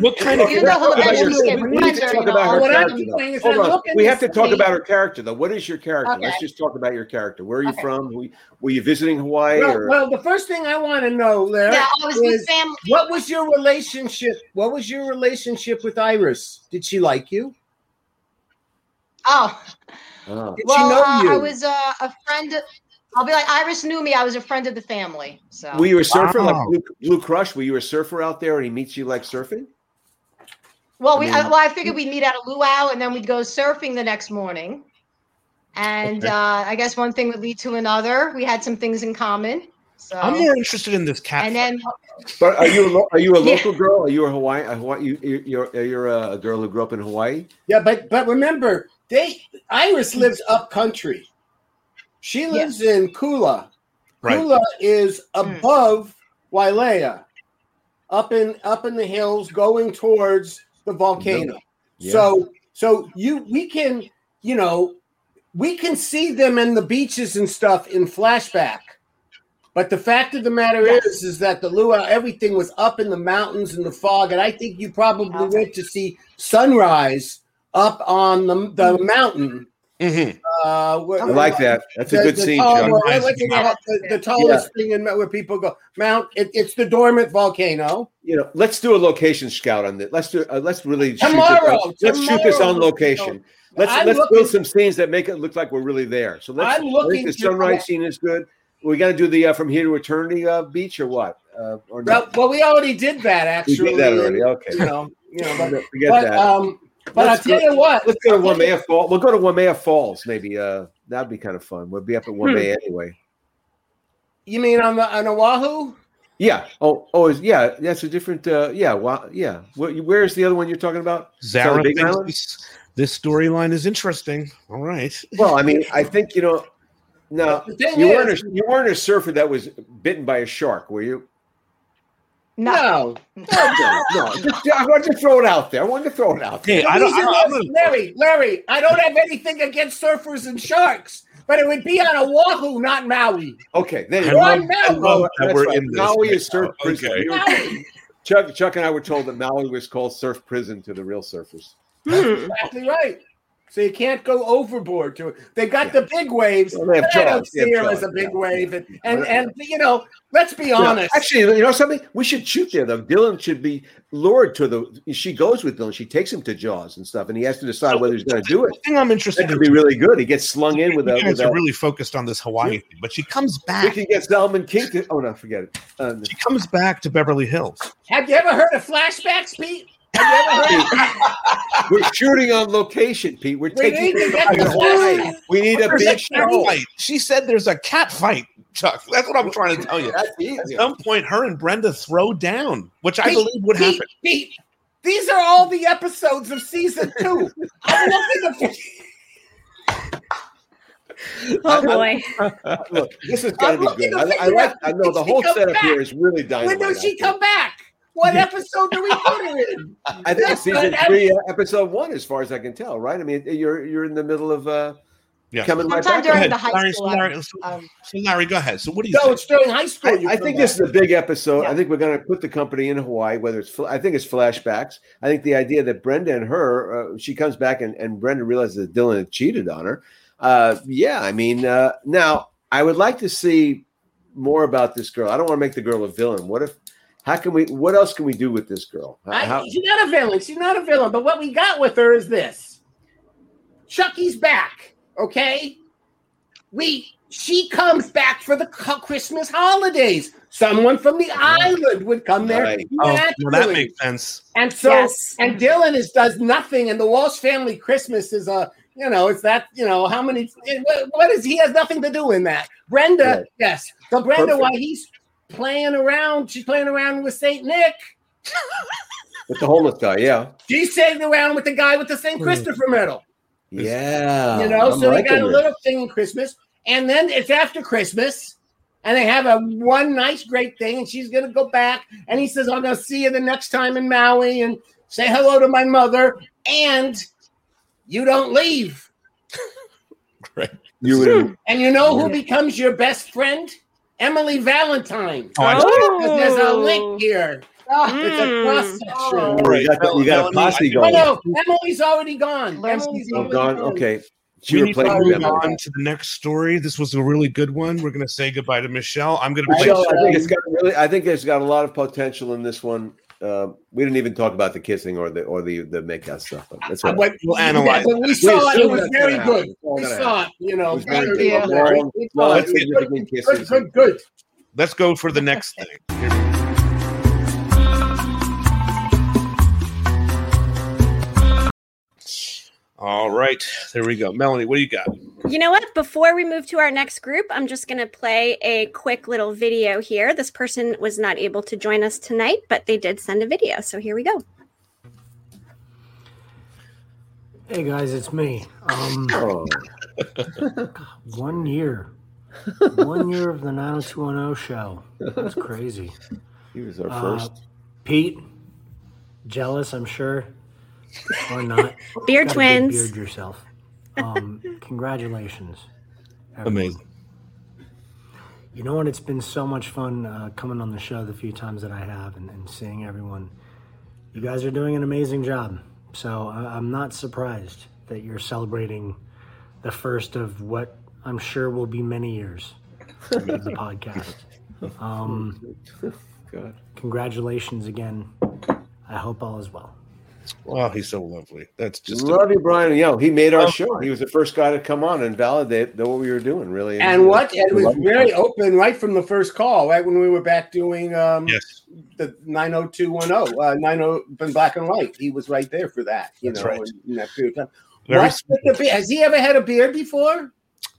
what kind of? Even though he'll Talk about your- eventually stay we with Brenda, talk you about know, her what I'm saying is Hold on. We have to talk city- about her character, though. What is your character? Okay. Let's just talk about your character. Where are you Okay. from? Were you, were you visiting Hawaii? Well, or? well, the first thing I want to know, Larry, Yeah, I was with family. what was your relationship? What was your relationship with Iris? Did she like you? Oh, Oh. Did well, she know uh, you? I was uh, a friend. I'll be like Iris knew me. I was a friend of the family. So Were you a surfer like Wow. Blue, Blue Crush? Were you a surfer out there and he meets you like surfing? Well, I we mean- I, well, I figured we'd meet at a luau and then we'd go surfing the next morning. And Okay. uh, I guess one thing would lead to another. We had some things in common. So I'm more interested in this cat. and then But are you a lo- are you a Yeah. local girl? Are you a Hawaii? A Hawaii you, you- you're you're a girl who grew up in Hawaii. Yeah, but but remember, they Iris lives up country. She lives in Kula. Right. Kula is Hmm. above Wailea, up in up in the hills, going towards the volcano. Yeah. So so you we can you know we can see them in the beaches and stuff in flashback. But the fact of the matter Yes. is, is that the luau, everything was up in the mountains and the fog, and I think you probably went to see sunrise up on the, the Mm-hmm. mountain. Mhm. Uh, where- I like that. That's a good the scene, tall- Chuck. where- what's it the, the tallest thing in where people go Mount. It, it's the dormant volcano. You know, let's do a location scout on this. Let's do. Uh, let's really shoot Tomorrow, this- let's shoot this on location. Let's I'm let's looking- build some scenes that make it look like we're really there. So let's. I'm looking think the to- sunrise scene is good. We got to do the uh, from here to eternity uh, beach or what? Uh, or Well, well, we already did that We actually. did that already. Okay. You know, you know, but, Forget but, that. um, but Let's I'll tell go- you what. Let's go to Waimea Falls. We'll go to Waimea Falls. Maybe uh, that'd be kind of fun. We'll be up at Waimea anyway. You mean on the on Oahu? Yeah. Oh, oh, is yeah. That's a different. Uh, yeah. Well, yeah. Where, where's the other one you're talking about? Zara Big thinks Island? this, this storyline is interesting. All right. Well, I mean, I think you know. No, The thing you weren't. A, you weren't a surfer that was bitten by a shark, were you? No. No, no. no. Just, I wanted to throw it out there. I wanted to throw it out there. Hey, I don't. I don't I'm Larry, Larry, I don't have anything against surfers and sharks, but it would be on Oahu, not Maui. Okay, there you I go. love- One I Maui. love that we're right. in this Maui right is surf now. prison. Okay. Chuck, Chuck and I were told that Maui was called surf prison to the real surfers. Exactly right. So you can't go overboard to it. They got the big waves. Well, they have but I don't jaws. They see have her as a big yeah. wave. And, and and you know, let's be Yeah, honest. Actually, you know something? We should shoot there though. Dylan should be lured to the. She goes with Dylan. She takes him to Jaws and stuff, and he has to decide whether he's going to do it. The thing I'm interested That could be really good. He gets slung in with You a. guys are really focused on this Hawaii thing, but she comes back. we back. can get Salmon King to. Oh no, forget it. Uh, She comes back to Beverly Hills. Have you ever heard of flashbacks, Pete? Have you ever heard? we're shooting on location, Pete. We're We taking. need to get the to We need a big show. fight. She said there's a cat fight, Chuck. That's what I'm trying to tell you. At some point, her and Brenda throw down, which I believe would Pete, happen. Pete, these are all the episodes of season two. I'm looking at Oh boy. Look, this is gonna I'm be good. I, I like. I know the whole setup back. here is really dynamite. when does she come back? What episode do we put her in? I think it's season three, uh, episode one, as far as I can tell. Right? I mean, you're you're in the middle of uh, Yeah. coming right Sometime back. during ahead, the high Larry, school. so Larry, um, so- um, So Larry, go ahead. So what do you No, think? it's during high school. I, I come think back. this is a big episode. Yeah. I think we're going to put the company in Hawaii, whether it's, I think it's flashbacks. I think the idea that Brenda and her, uh, she comes back and, and Brenda realizes that Dylan had cheated on her. Uh, yeah, I mean, uh, now I would like to see more about this girl. I don't want to make the girl a villain. What if, how can we, what else can we do with this girl? How- I- she's not a villain. She's not a villain. But what we got with her is this: Chucky's back. Okay, we she comes back for the Christmas holidays. Someone from the oh. island would come there. Right. Oh, well, that makes sense. And so, Yes. and Dylan is does nothing, and the Walsh family Christmas is a, you know, it's that, you know, how many? What, what is he has nothing to do in that? Brenda, Right. yes. So Brenda, Perfect. while he's playing around, she's playing around with Saint Nick. with the homeless guy, yeah. She's sitting around with the guy with the Saint hmm. Christopher medal. Yeah. You know, I'm so they got a this. little thing in Christmas, and then it's after Christmas, and they have a one nice great thing, and she's gonna go back, and he says, "I'm gonna see you the next time in Maui, and say hello to my mother, and you don't leave." You And you know who becomes your best friend? Emily Valentine. Oh, I- Because There's a link oh. here. oh, It's a hmm. cross section. oh, you got, the, you got a Melanie, posse I- Oh going. no, Emily's already gone. Learn Emily's Oh, already gone. gone. Okay. She we need to move Emily. on to the next story. This was a really good one. We're going to say goodbye to Michelle. I'm going to play. Michelle, I think it's got really. I think it's got a lot of potential in this one. Uh, we didn't even talk about the kissing or the or the the makeout stuff. But that's I all right. went, We'll analyze When we saw it, it was very good. happen. It's all We saw it, you know. It was very very good. good. Long, We long, saw it. Good, good, good. Let's go for the next thing. All right, there we go. Melanie, what do you got? You know what? Before we move to our next group, I'm just going to play a quick little video here. This person was not able to join us tonight, but they did send a video. So here we go. Hey guys, it's me. Um, Oh, one year, one year of the 90210 show. That's crazy. he was our Uh, first. Pete, jealous, I'm sure, or not. Beard Got a twins. Beard yourself. Um, congratulations. everyone. Amazing. You know what? It's been so much fun uh, coming on the show the few times that I have and, and seeing everyone. You guys are doing an amazing job. So I, I'm not surprised that you're celebrating the first of what I'm sure will be many years of the podcast. Um, God. congratulations again. I hope all is well. Wow, he's so lovely. That's just Love you, Brian. Yo, he made our Oh, show. He was the first guy to come on and validate that what we were doing. Really, And what? It was Love you. very open right from the first call, right when we were back doing um, yes. the 90210, uh, 90 in black and white. He was right there for that, you That's know, right. in that period of time. Very What's with the beard? Has he ever had a beard before?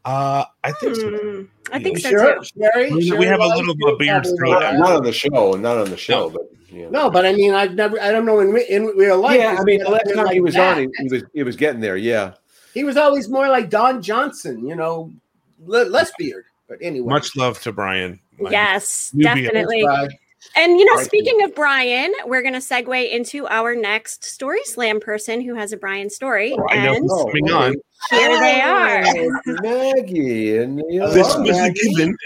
Uh, I think so. Hmm, I think so sure? too. Sherry? We- we Sherry have a little bit of beard Probably not. not on the show, not on the show, No. but yeah. No, but I mean, I've never, I don't know, in, re- in real life. yeah, I mean, the last been time he was that. on, he, he was he was getting there. Yeah, He was always more like Don Johnson, you know, le- less beard. But anyway, Much love to Brian. My Yes, New beard. definitely. Bye. And you know, Thank speaking of Brian, we're going to segue into our next story slam person who has a Brian story. Oh, I know and who's coming on. here they are. Oh, Maggie and you know, This was a Maggie. given.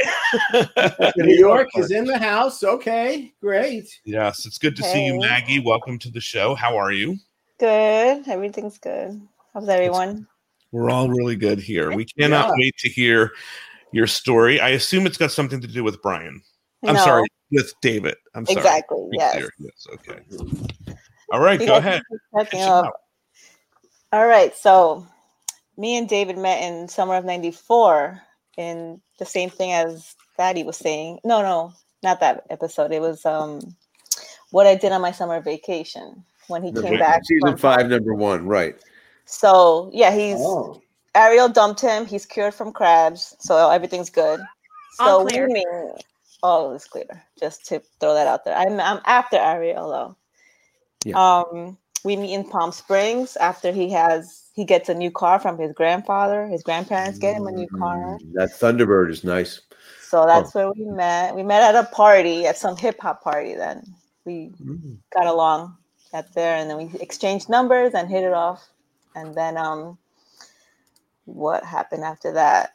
New York is in the house. Okay, great. Yes, it's good to see you, Maggie. Welcome to the show. How are you? Good. Everything's good. How's everyone? We're all really good here. We cannot Yeah. wait to hear your story. I assume it's got something to do with Brian. I'm No. sorry, with David. I'm sorry. Exactly, yes. Yes. Okay. All right. You Go guys ahead. keep cracking up. All right. So, me and David met in summer of '94 in the same thing as Daddy was saying. No, no, not that episode. It was um, what I did on my summer vacation when he came back. Season from- five, number one, right? So yeah, he's Oh. Ariel dumped him. He's cured from crabs, so everything's good. So we clear. meet. All is clear. Just to throw that out there. I'm I'm after Ariel though. Um, we meet in Palm Springs after he has he gets a new car from his grandfather. His grandparents get him a new car. That Thunderbird is nice. So that's where we met. We met at a party, at some hip hop party. Then we got along at there, and then we exchanged numbers and hit it off. And then, um, what happened after that?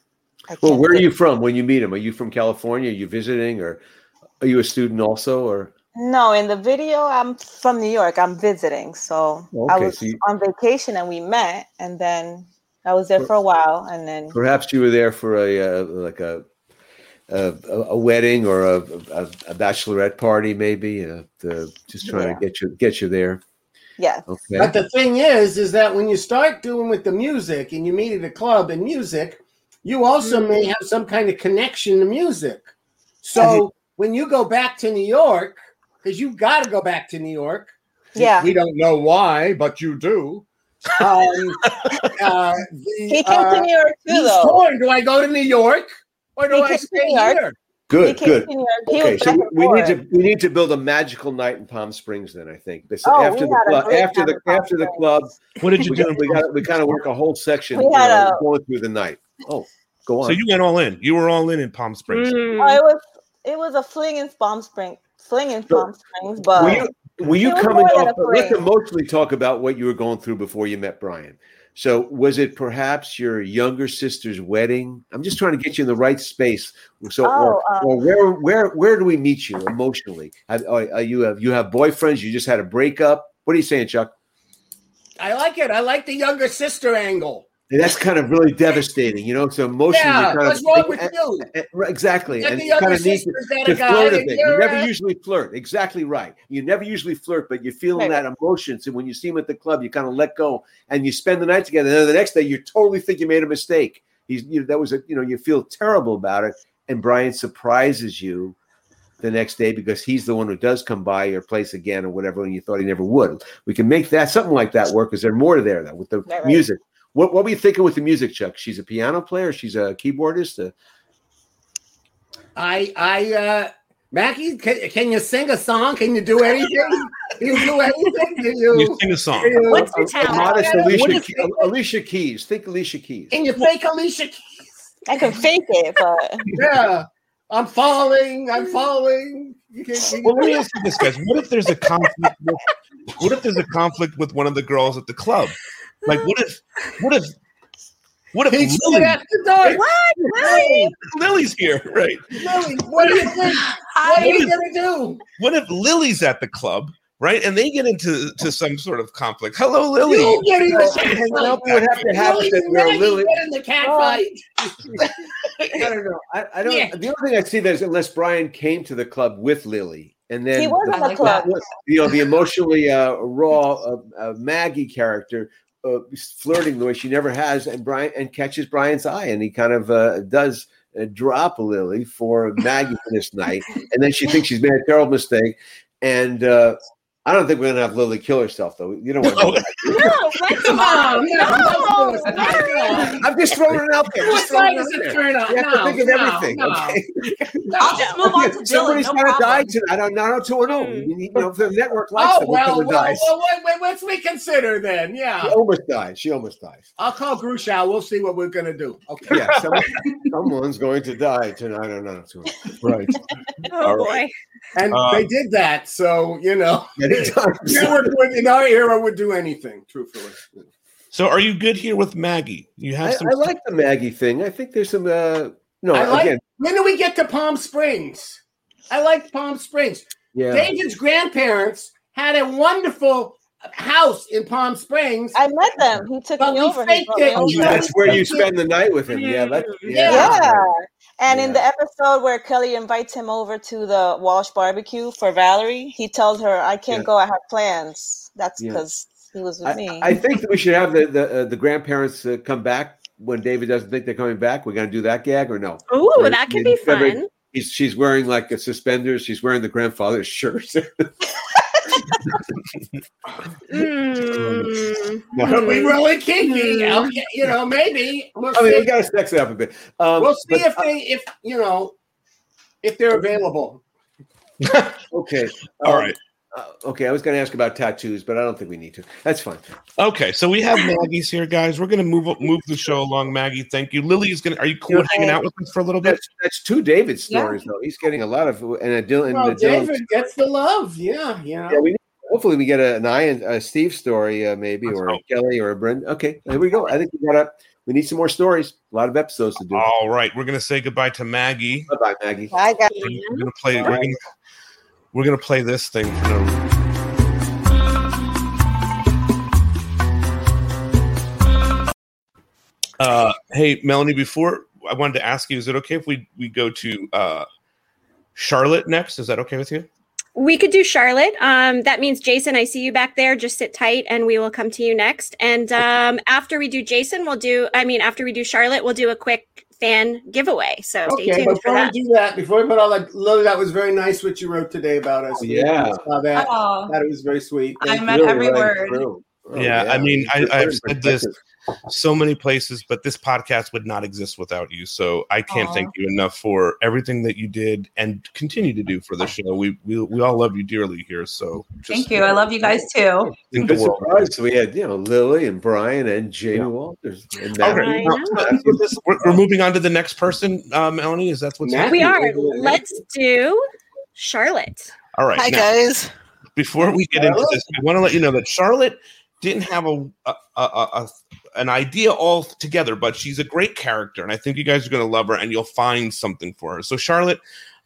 I Well, can't where are you from when you meet him? Are you from California? Are you visiting, or are you a student also? Or No, in the video, I'm from New York. I'm visiting, so I was so you- on vacation, and we met, and then I was there for a while, and then perhaps you were there for a uh, like a a, a wedding or a, a, a bachelorette party, maybe. Uh, the, just trying Yeah. to get you get you there. yeah. Okay. But the thing is, is that when you start doing with the music and you meet at a club and music, you also Mm-hmm. may have some kind of connection to music. So when you go back to New York, because you've got to go back to New York. Yeah. We don't know why, but you do. Um, uh, the, He came to uh, New York too, he's though. torn. Do I go to New York or do He I stay here? Good, came good. to New York. He Okay, so we, and need to we need to build a magical night in Palm Springs. Then I think This- Oh, after the club, after the after the club. What did you we do got- we got we kind of work a whole section. You know, a- going through the night. Oh, go on. So you went all in. You were all in in Palm Springs. Oh, it was it was a fling in Palm Springs, fling in Palm Springs, but were you were you coming more off? Let's emotionally talk about what you were going through before you met Brian. So was it perhaps your younger sister's wedding? I'm just trying to get you in the right space. So oh, or, Oh, um, or where where where do we meet you emotionally? Have, are, are you have you have boyfriends? You just had a breakup? What are you saying, Chuck? I like it. I like the younger sister angle. And that's kind of really devastating, you know. So emotionally, Yeah, kind what's of, wrong with you? Eh, right, Exactly, Let and the you kind of need to, to flirt a bit. You never usually flirt. Exactly right. You never usually flirt, but you're feeling Right. that emotion. So when you see him at the club, you kind of let go, and you spend the night together. And then the next day, you totally think you made a mistake. He's, you know, that was a, you know, you feel terrible about it, and Brian surprises you the next day because he's the one who does come by your place again or whatever, and you thought he never would. We can make that something like that work. Is there more there though with the right. music? What what were you thinking with the music, Chuck? She's a piano player. She's a keyboardist. A, I I uh Maggie, can, can you sing a song? Can you do anything? Can you do anything? Can you, You sing a song. you- What's your a talent? modest What Alicia, is- Key- Alicia Keys. Think Alicia Keys. Can you fake Alicia Keys? I can fake it, but Yeah. I'm falling. I'm falling. You can, you Well, let me ask you this, guys. What if there's a conflict? With, what if there's a conflict with one of the girls at the club? Like, what if, what if, what if He's Lily, after dark. What? Really? Lily's here, right? Lily, what do you think? What are you gonna do? What if Lily's at the club, right? And they get into to some sort of conflict. Hello, Lily. You get in Well, the you know, what would have to happen Lily, that where Maggie Lily. get in the cat fight. I don't know. I, I don't. Yeah. The only thing I see there is unless Brian came to the club with Lily, and then He was the, in the club. you know, the emotionally uh, raw uh, uh, Maggie character uh, flirting the way she never has, and Brian and catches Brian's eye, and he kind of uh, does uh, drop a Lily for Maggie this night, and then she thinks she's made a terrible mistake, and. I don't think we're gonna have Lily kill herself, though. You don't want to. No, let's Come on, no, no, no. I'm just throwing it out there. Just throwing side it is out there. You have No, to think of no, everything. no. Okay. I'll just move on to Dylan. Somebody's No gonna die tonight. I don't know. Two and zero. You need, know, the network likes Oh them, well, well, dies. well, wait, wait, let's reconsider then. Yeah. She almost dies. She almost dies. I'll call Grushow. We'll see what we're gonna do. Okay. Yeah, someone, someone's going to die tonight. I don't know. Right. Oh boy. And Um, they did that, so you know, Many times. Network would, in our era would do anything. Truthfully, So, are you good here with Maggie? You have I, some. I like the Maggie thing. I think there's some. Uh, No, I like, again, when do we get to Palm Springs? I like Palm Springs. Yeah. David's grandparents had a wonderful house in Palm Springs. I met them. He took But me over. Faked it. over. That's where you spend the night with him. Yeah, that's yeah. Yeah. And in the episode where Kelly invites him over to the Walsh barbecue for Valerie, he tells her, I can't Yeah. go, I have plans. That's Yeah. because he was with I, me. I think that we should have the the, uh, the grandparents uh, come back when David doesn't think they're coming back. We're gonna do that gag or no? Ooh, Or that could be February- fun. He's, she's wearing like a suspenders. She's wearing the grandfather's shirt. Mm. Are we really kinky? Okay, you know, maybe. We'll I mean, we got to sex it up a bit. Um, we'll see but, if they, if you know, if they're available. okay. All um, right. Uh, okay, I was going to ask about tattoos, but I don't think we need to. That's fine. Okay, so we have Maggie's here, guys. We're gonna move move the show along. Maggie, thank you. Lily is gonna. Are you cool with hanging out with us for a little bit? That's that's two David Yeah. stories though. He's getting a lot of and a Dylan. Well, and a Dylan- David gets the love. Yeah, you know. Yeah, we hopefully we get a, an Ian a Steve story uh, maybe or a Kelly or a Brenda. Okay, there we go. I think we got a we need some more stories. A lot of episodes to do. All right, we're gonna say goodbye to Maggie. Bye bye, Maggie. Bye, guys. We're gonna play. We're gonna, we're gonna play this thing for no. Uh, hey, Melanie. Before I wanted to ask you, is it okay if we we go to uh, Charlotte next? Is that okay with you? We could do Charlotte. Um, that means Jason, I see you back there. Just sit tight and we will come to you next. And um, after we do Jason, we'll do, I mean, after we do Charlotte, we'll do a quick fan giveaway. So stay Okay, tuned for before that. we do that, before we put all that, Lily, that was very nice what you wrote today about us. Yeah. saw that. Oh. that was very sweet. I Thank you. meant every word. Oh, yeah, I mean, I, I've said this perspective. So many places, but this podcast would not exist without you. So I can't Aw. thank you enough for everything that you did and continue to do for the show. We we, we all love you dearly here. So Thank you. I love you guys too. think the world. surprise. We had you know Lily and Brian and Jamie Walters and Okay, now, we're, we're moving on to the next person, uh, Melanie. Is that what's Matt? We are. Let's do Charlotte. All right. Hi now, guys. before we get into this, I want to let you know that Charlotte didn't have a, a, a, a an idea all together, but she's a great character, and I think you guys are going to love her, and you'll find something for her. So, Charlotte,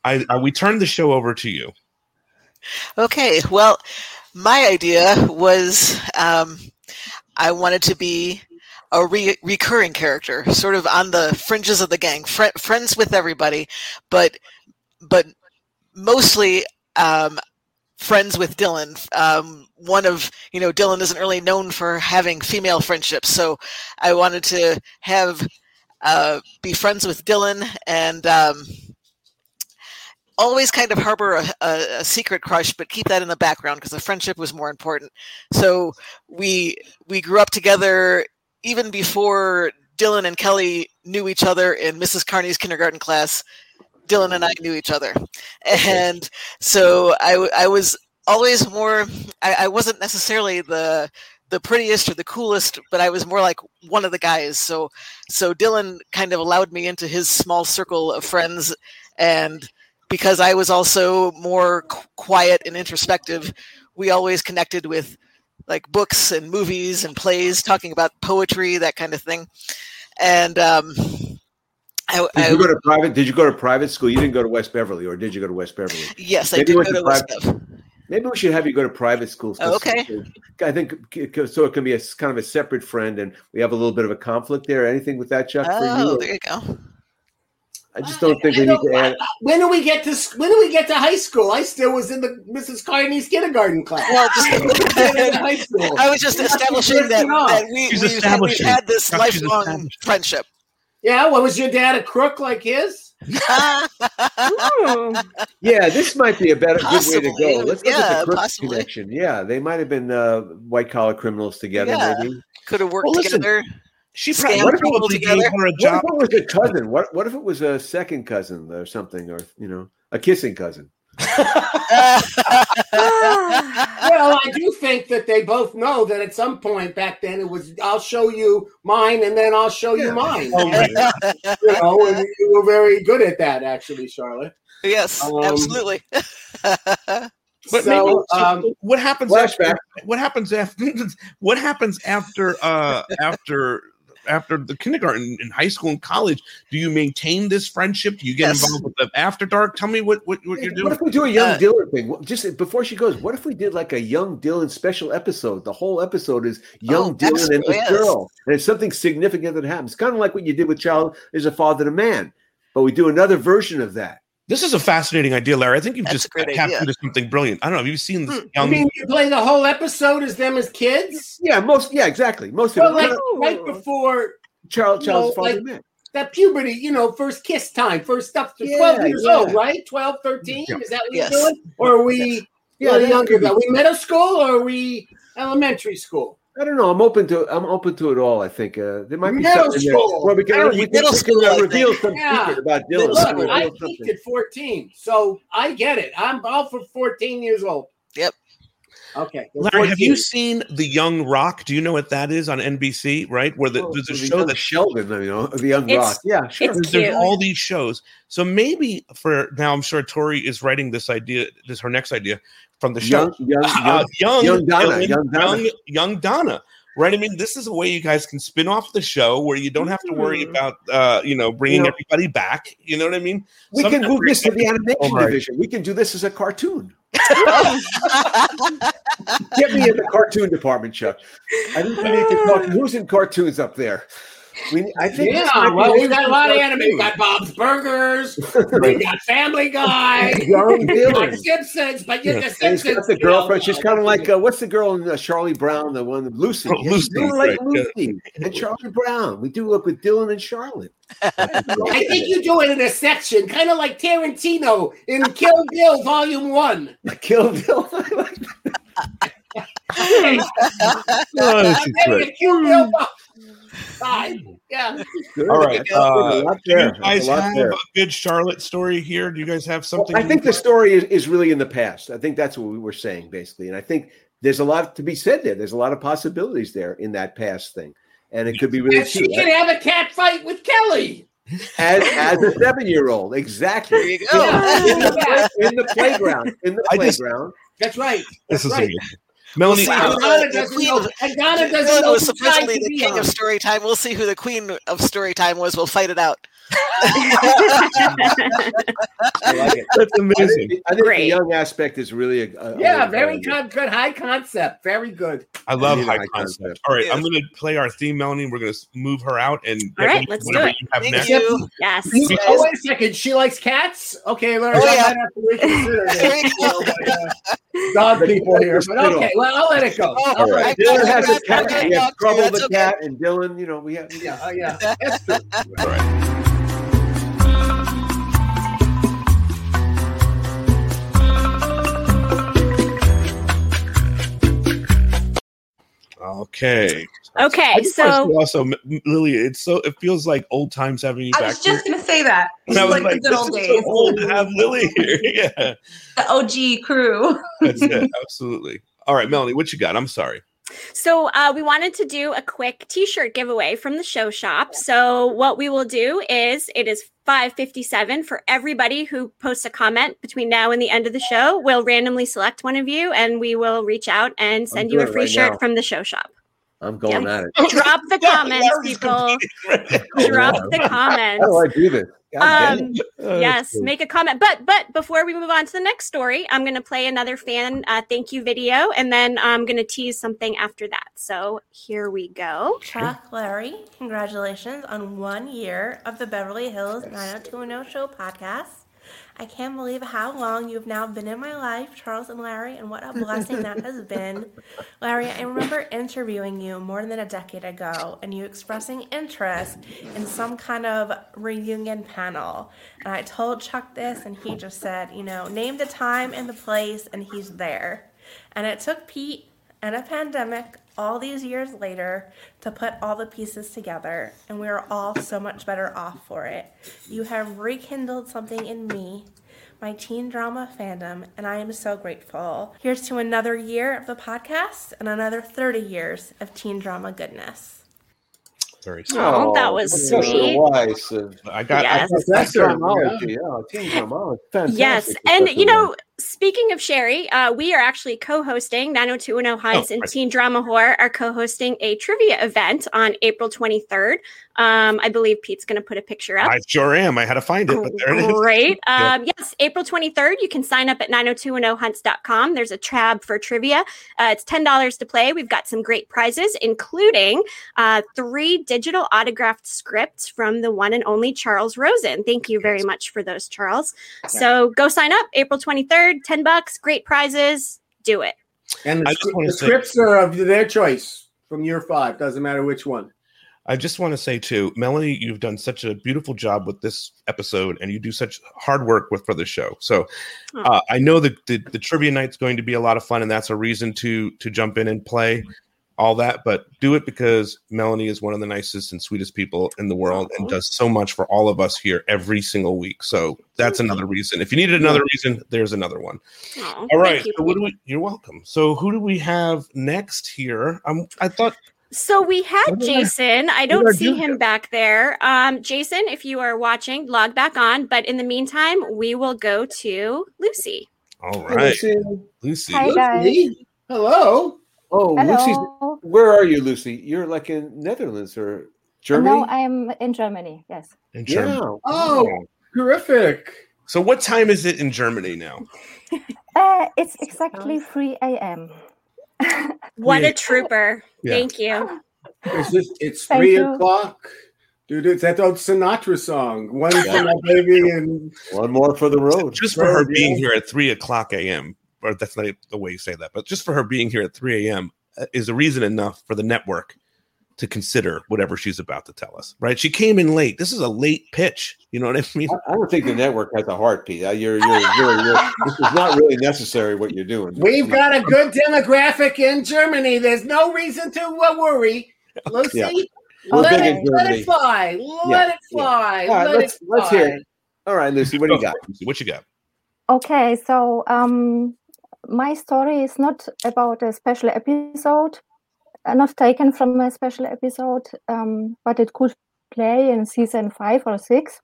I, I we turn the show over to you. Okay, well, my idea was um, I wanted to be a re- recurring character, sort of on the fringes of the gang, fri friends with everybody, but but mostly um, friends with Dylan. Um, one of you know Dylan isn't really known for having female friendships, so I wanted to have uh, be friends with Dylan and. Um, always kind of harbor a, a, a secret crush, but keep that in the background because the friendship was more important. So we we grew up together even before Dylan and Kelly knew each other in Mrs. Carney's kindergarten class. Dylan and I knew each other, and so I I was always more. I, I wasn't necessarily the the prettiest or the coolest, but I was more like one of the guys. So so Dylan kind of allowed me into his small circle of friends, and because I was also more qu- quiet and introspective, we always connected with like books and movies and plays, talking about poetry, that kind of thing. And um, I, Did I you go to private? Did you go to private school? You didn't go to West Beverly, or did you go to West Beverly? yes, I did go went to West private- Maybe we should have you go to private schools. 'cause Oh, okay. I think so. It can be a s- kind of a separate friend, and we have a little bit of a conflict there. Anything with that, Chuck? for Oh, you? there you go. I just don't think we need to add. When do we get to when do we get to high school? I still was in the Mrs. Carney's kindergarten class. Well, just high school. I was just establishing that, that we, She's we've, had, we've had this lifelong friendship. Yeah, well, was your dad a crook like his? Yeah, this might be a better good way to go. Let's look Yeah, at the Crooks possibly. connection. Yeah, they might have been uh, white collar criminals together. Yeah. Maybe Could have worked Well, listen, together. She scammed what if, people it, together. what if it was a cousin? What what if it was a second cousin or something, or you know, a kissing cousin? well, I do think that they both know that at some point back then it was I'll show you mine and then I'll show you mine. Oh, you know, and you were very good at that actually, Charlotte. Yes, Um, absolutely. But So, maybe, so um, what happens flashback. after what happens after what happens after uh after after the kindergarten in high school and college? Do you maintain this friendship? Do you get Yes. involved with the after dark? Tell me what what, what you're doing. What if we do a young Uh, Dylan thing? Just before she goes, what if we did like a young Dylan special episode? The whole episode is young Oh, Dylan and excellent, this girl, and it's something significant that happens. Kind of like what you did with Child is a Father to Man, but we do another version of that. This is a fascinating idea, Larry. I think you've That's just captured idea. something brilliant. I don't know. Have you seen this hmm. You young? mean you play the whole episode as them as kids? Yeah, most. Yeah, exactly. Most of Well, it. like right before Child, you know, Child's like Man. that puberty, you know, first kiss time, first stuff. Yeah, 12 years yeah. old, right? 12, 13? Yeah. Is that what Yes. you're doing? Or are we Yeah, yeah, younger could be- than Are we middle school or are we elementary school? I don't know. I'm open to. I'm open to it all. I think uh, there might be Middle something school. there. Well, we can, I don't- we can, middle school, can I uh, reveal think. some Yeah. secret about Dylan. Look, We'll I reveal something. peaked at 14, so I get it. I'm all for 14 years old. Yep. Okay. Larry, have you seen The Young Rock? Do you know what that is on NBC? Right, where the, there's a the show that Sheldon, you know, the young It's- rock. Yeah, sure. There's, there's all these shows. So maybe for now, I'm sure Tori is writing this idea. This her next idea from the show. Young- young- Uh, young- young, young Donna, Dylan, young Donna. young, young Donna. Right. I mean, this is a way you guys can spin off the show where you don't have to worry about, uh, you know, bringing You know- everybody back. You know what I mean? We can move this to the animation All right. division. We can do this as a cartoon. Get me in the cartoon department, Chuck. I think we need to talk. Who's in cartoons up there? We, I think Yeah, well, we got a lot of anime. We got Bob's Burgers. we got Family Guy. Young we got Dylan. Simpsons, but you Yeah. the And he's Simpsons. got the you know, girlfriend. She's kind of like uh, what's the girl in uh, Charlie Brown, the one Lucy. Oh, Lucy, kinda like right, yeah. Lucy and Charlie Brown. We do look with Dylan and Charlotte. I think you do it in a section, kind of like Tarantino in Kill Bill Volume One. Kill Bill. Okay. Oh, this is great. Kill Bill Five. Yeah. All right. Uh, do you guys a have there. a good Charlotte story here? Do you guys have something? I think the would- story is, is really in the past. I think that's what we were saying basically, and I think there's a lot to be said there. There's a lot of possibilities there in that past thing, and it could be really And she cute. can have a cat fight with Kelly. as as a seven year old. Exactly. There you go. In, the, in the playground. In the I just- playground. That's right. This is right. amazing. Melanie, see Wow. who Donna the, the doesn't queen know- of, and doesn't know was supposedly the king of story time. We'll see who the queen of story time was. We'll fight it out. I like it. That's I amazing. think, I think the young aspect is really a, a Yeah, a- very a- good, good high concept. Very good. I love Really high high concept. concept. All right, Yes. I'm going to play our theme, Melanie. We're going to move her out, and All right, let's do it. you have Thank next. you. Yes. You- Because- oh, wait a second. She likes cats? Okay, Larry, Oh, I yeah. might have to reconsider There this. you oh, go. Dog people here. But okay, well, I'll let it go. Oh, I'll All let right. it go. Dylan has a I've cat. got a We have. Trouble That's the cat and Dylan. You know, we have. Yeah, oh, yeah. All right. Okay. Okay, I so also, M- M- Lily, it's so it feels like old times having you back. I back was just here. gonna say that. And It's I was like, like, the good this old is days. so old to have Lily here. yeah, The OG crew. that's it. Absolutely. All right, Melanie, what you got? I'm sorry. So uh, we wanted to do a quick T-shirt giveaway from the show shop. So what we will do is it is 5:57 for everybody who posts a comment between now and the end of the show. We'll randomly select one of you, and we will reach out and send you a free right shirt now. from the show shop. I'm going Yep. at it. Drop the comments, people. Drop the comments. How do I do this? God damn Um. Uh, yes, cool. make a comment. But but before we move on to the next story, I'm going to play another fan uh, thank you video, and then I'm going to tease something after that. So here we go. Chuck, Larry, congratulations on one year of the Beverly Hills 90210 Show podcast. I can't believe how long you've now been in my life, Charles and Larry, and what a blessing that has been. Larry, I remember interviewing you more than a decade ago and you expressing interest in some kind of reunion panel. And I told Chuck this, and he just said, you know, name the time and the place, and he's there. And it took Pete and a pandemic all these years later to put all the pieces together, and we are all so much better off for it. You have rekindled something in me, my teen drama fandom, and I am so grateful. Here's to another year of the podcast and another 30 years of teen drama goodness. Very oh, sweet. Oh, that was Professor sweet. Weiss of I got. Yes. I, Professor Dromology. Yeah, team drama. Fantastic. Yes, and Professor you know, speaking of Sherry, uh, we are actually co-hosting 90210 Hunts Oh, and right. Teen Drama Horror are co-hosting a trivia event on April 23rd. Um, I believe Pete's going to put a picture up. I sure am. I had to find it, but there it is. Great. Yeah. Um, yes, April 23rd. You can sign up at 90210hunts.com. There's a tab for trivia. Uh, it's $10 to play. We've got some great prizes, including uh, three digital autographed scripts from the one and only Charles Rosin. Thank you very much for those, Charles. So go sign up April 23rd, 10 bucks, great prizes. Do it. And the, I just scri- wanna say- scripts are of their choice from year five. Doesn't matter which one. I just want to say too, Melanie, you've done such a beautiful job with this episode, and you do such hard work with for the show. So uh, I know that the, the trivia night's going to be a lot of fun, and that's a reason to to jump in and play all that. But do it because Melanie is one of the nicest and sweetest people in the world, and does so much for all of us here every single week. So that's another reason. If you needed another reason, there's another one. Aw, All right. you, So what do we? You're welcome. So who do we have next here? Um, I thought So we had What did I- Jason. I don't see him back there. Um, Jason, if you are watching, log back on. But in the meantime, we will go to Lucy. All right, Hey, Lucy. Lucy. Hi, guys. Lucy, Hello. Oh, Hello. Lucy, where are you, Lucy? You're like in Netherlands or Germany? No, I'm in Germany. Yes. In Yeah. Germany. Oh, terrific. So what time is it in Germany now? Uh, it's exactly 3 a.m. What a trooper. Yeah. Thank you. It's just it's Thank three you. o'clock. Dude, it's that old Sinatra song. One for my baby and One more for the road. Just for her being here at three o'clock a.m. Or that's not the way you say that, but just for her being here at three a.m. uh, is a reason enough for the network to consider whatever she's about to tell us. Right? She came in late. This is a late pitch. You know what I mean? I, I don't think the network has a heartbeat. Uh, You're, you're, you're, you're, this is not really necessary what you're doing. We've got a good demographic in Germany. There's no reason to uh, worry. Lucy, Yeah. We're let, it, in let it fly. Let Yeah, it fly. All right, let let's it let's hear. it. All right, Lucy, what do you got? What you got? Okay, so um, my story is not about a special episode, uh, not taken from a special episode, um, but it could play in season five or six.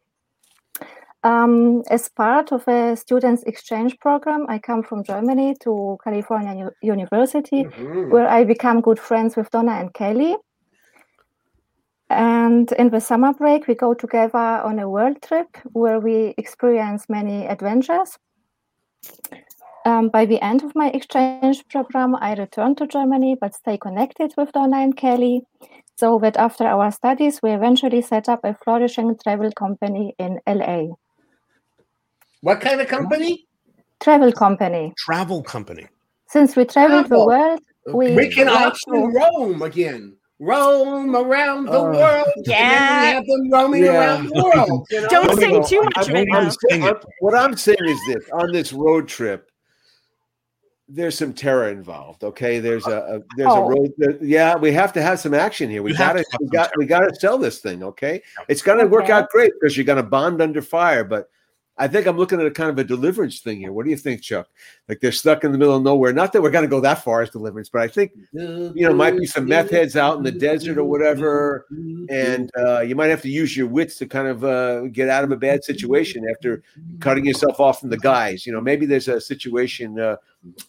Um, as part of a students' exchange program, I come from Germany to California U- University, Mhm. where I become good friends with Donna and Kelly. And in the summer break, we go together on a world trip where we experience many adventures. Um, by the end of my exchange program, I returned to Germany but stay connected with Donna and Kelly. So that after our studies, we eventually set up a flourishing travel company in LA. What kind of company? Travel company. Travel company. Since we travel the world, we, We, can like auction to- again. Roam around the Uh, world. and then we Yeah. have them roaming Yeah. around the world. You know? Don't sing too much I- of it, I'm though. saying- what I'm saying is this: on this road trip, there's some terror involved. Okay, there's a, a there's Oh. a road. there- yeah, we have to have some action here. We You gotta we got we gotta sell this thing. Okay, it's gonna work out great because you're gonna bond under fire. But I think I'm looking at a kind of a deliverance thing here. What do you think, Chuck? Like they're stuck in the middle of nowhere. Not that we're gonna go that far as deliverance, but I think you know might be some meth heads out in the desert or whatever, and uh, you might have to use your wits to kind of uh, get out of a bad situation after cutting yourself off from the guys. You know, maybe there's a situation uh,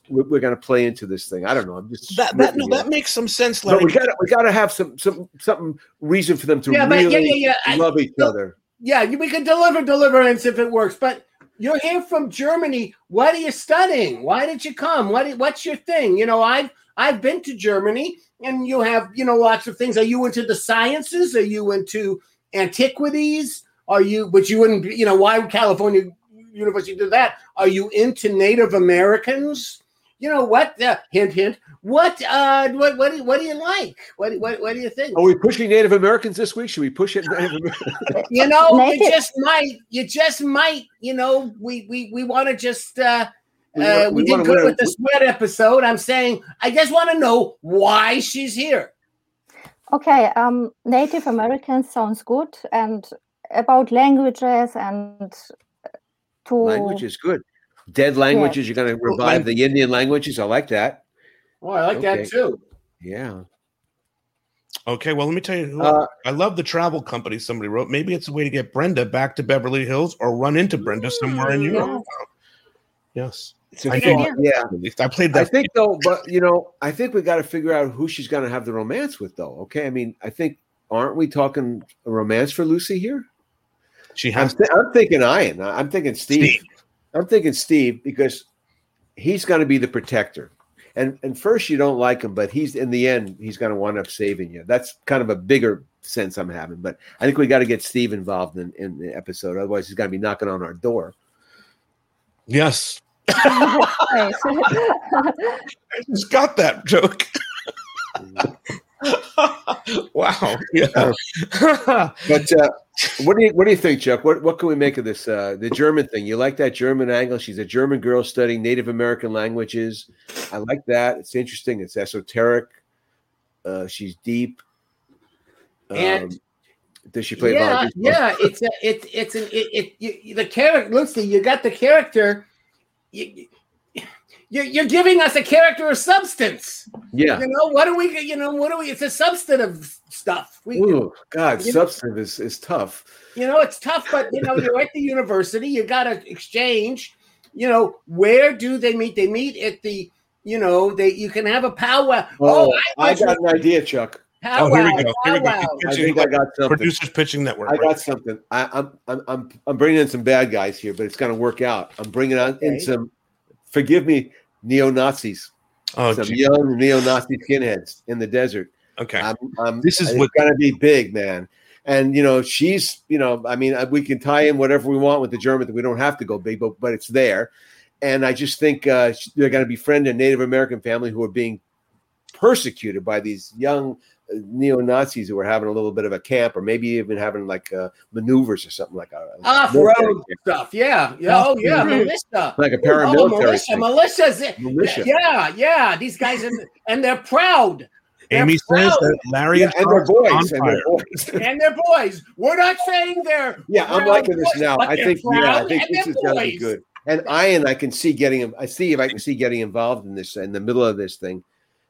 we're, going to play into this thing. I don't know. I'm just That that no, that makes some sense, But we got to we got to have some some something reason for them to Yeah, really yeah, yeah, yeah. I- love each other. Yeah, we can deliver deliverance if it works, but you're here from Germany. What are you studying? Why did you come? What what's your thing? You know, I've I've been to Germany and you have, you know, lots of things. Are you into the sciences? Are you into antiquities? Are you but you wouldn't you know, why would California University do that? Are you into Native Americans? You know what? Uh, hint hint. What uh what what do, what do you like? What do- what what do you think? Are we pushing Native Americans this week? Should we push it? you know Make you it- just might you just might you know we we we want to just uh We uh, wanna- we, we did good with the sweat episode. I'm saying I just want to know why she's here. Okay, um, Native Americans sounds good, and about languages and to language is good. Dead languages. You're going to revive the Indian languages. I like that. Oh, I like Okay. that too. Yeah. Okay, well, let me tell you. Who, Uh, I love the travel company. Somebody wrote. Maybe it's a way to get Brenda back to Beverly Hills or run into Brenda somewhere in Europe. Yes. It's a I thought, know. yeah. I played that. I that. think though, but you know, I think we got to figure out who she's going to have the romance with, though. Okay, I mean, I think aren't we talking a romance for Lucy here? She I'm, has. I'm thinking Ian. I'm thinking Steve. I'm thinking Steve because he's going to be the protector. And and first you don't like him, but he's in the end he's going to wind up saving you. That's kind of a bigger sense I'm having. But I think we got to get Steve involved in, in the episode. Otherwise, he's going to be knocking on our door. Yes, Nice. I just got that joke. wow. Yeah. But uh, what do you what do you think, Chuck? What what can we make of this? Uh, the German thing. You like that German angle? She's a German girl studying Native American languages. I like that. It's interesting. It's esoteric. Uh, she's deep. And- Um, does she play? yeah, yeah. It's a, it's it's an it, it you, the character. Lucy, you got the character. You, you, you're giving us a character of substance. Yeah. You know what are we? You know what are we? It's a substantive stuff. We, Ooh, God, You know- substantive is, is tough. you know it's tough, but you know you're at the university. You got to exchange. You know where do they meet? They meet at the. You know they. You can have a powwow. Oh, oh I bet you- got an idea, Chuck. Powwow, oh, here we go. Here we go. I think I got something. Producers pitching network. I got something. I, I'm I'm I'm I'm bringing in some bad guys here, but it's going to work out. I'm bringing on in some. Forgive me, neo Nazis. Oh, some gee. young neo Nazi skinheads in the desert. Okay. I'm, I'm, This is it's what- going to be big, man. And you know, she's you know, I mean, we can tie in whatever we want with the German. We don't have to go big, but but it's there. And I just think uh, they're going to befriend a Native American family who are being persecuted by these young neo Nazis who were having a little bit of a camp, or maybe even having like uh, maneuvers or something like a off-road stuff. Yeah, yeah. Oh, yeah. Mhm. Militia, Like a Oh, paramilitary militia, thing. militia's Militia. Yeah, yeah. These guys, and, and they're proud. They're Amy says proud. that Larry Yeah, and, and they're Charles are on boys, and they're boys. and they're boys. We're not saying they're. Yeah, I'm proud liking this boys, now. I think yeah, I think this is gonna be good. And Ian, I can see getting I see if I can see getting involved in this in the middle of this thing.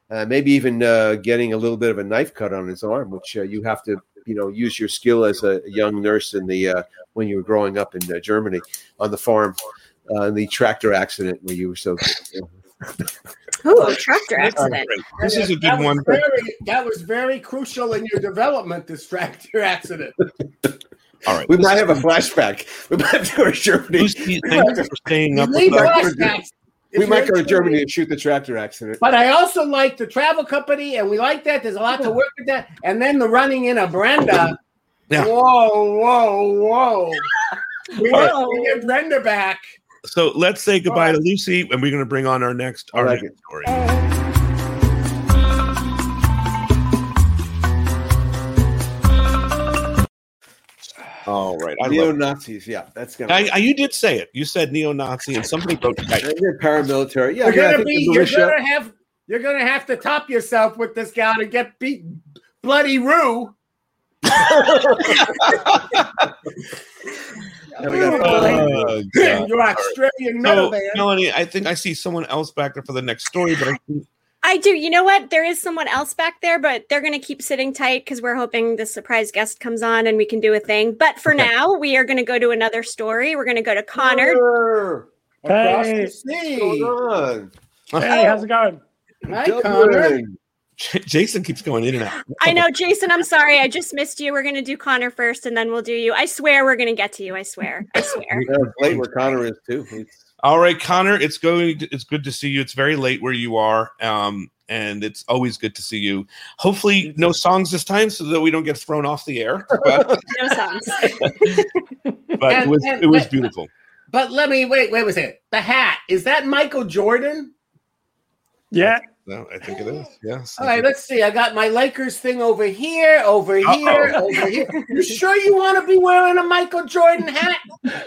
Uh, maybe even uh, getting a little bit of a knife cut on his arm, which uh, you have to, you know, use your skill as a young nurse in the uh, when you were growing up in uh, Germany on the farm, uh, in the tractor accident where you were so. Ooh, tractor accident. This is a good was one. Very, that was very crucial in your development. This tractor accident. All right. We might have a flashback. We might have to go to Germany. Lucy, thank you for staying up with us. Flashbacks. We might go to Germany and shoot the tractor accident. But I also like the travel company, and we like that. There's a lot to work with that. And then the running in a Brenda. Yeah. Whoa, whoa, whoa. We All get, right. we get Brenda back. So let's say goodbye to Lucy, and we're going to bring on our next our like next story. All right, I neo Nazis. yeah, that's gonna. I, I, you did say it. You said neo-Nazi, and somebody wrote I paramilitary. Yeah, You're yeah, gonna be. You're gonna have. You're gonna have to top yourself with this guy to get beat. Bloody Roo. Oh, God. Oh, Your Australian metal So, band. Melanie, I think I see someone else back there for the next story, but I think I do. You know what? There is someone else back there, but they're going to keep sitting tight because we're hoping the surprise guest comes on and we can do a thing. But for now, we are going to go to another story. We're going to go to Connor. Across Hey. the sea. What's going on? Hey, how's it going? Hi, Connor. Dublin. Jason keeps going in and out. I know, Jason. I'm sorry. I just missed you. We're going to do Connor first and then we'll do you. I swear we're going to get to you. I swear. I swear. Yeah, late where Connor is too. It's- All right, Connor, it's going. It's good to see you. It's very late where you are, um, and it's always good to see you. Hopefully, no songs this time, so that we don't get thrown off the air. But, No songs. but it was and- it was but- beautiful. But let me wait. Wait a second. The hat is that Michael Jordan? Yeah. No, I think it is. Yes. All right, let's see. I got my Lakers thing over here, over here, Uh-oh. over here. You sure you want to be wearing a Michael Jordan hat?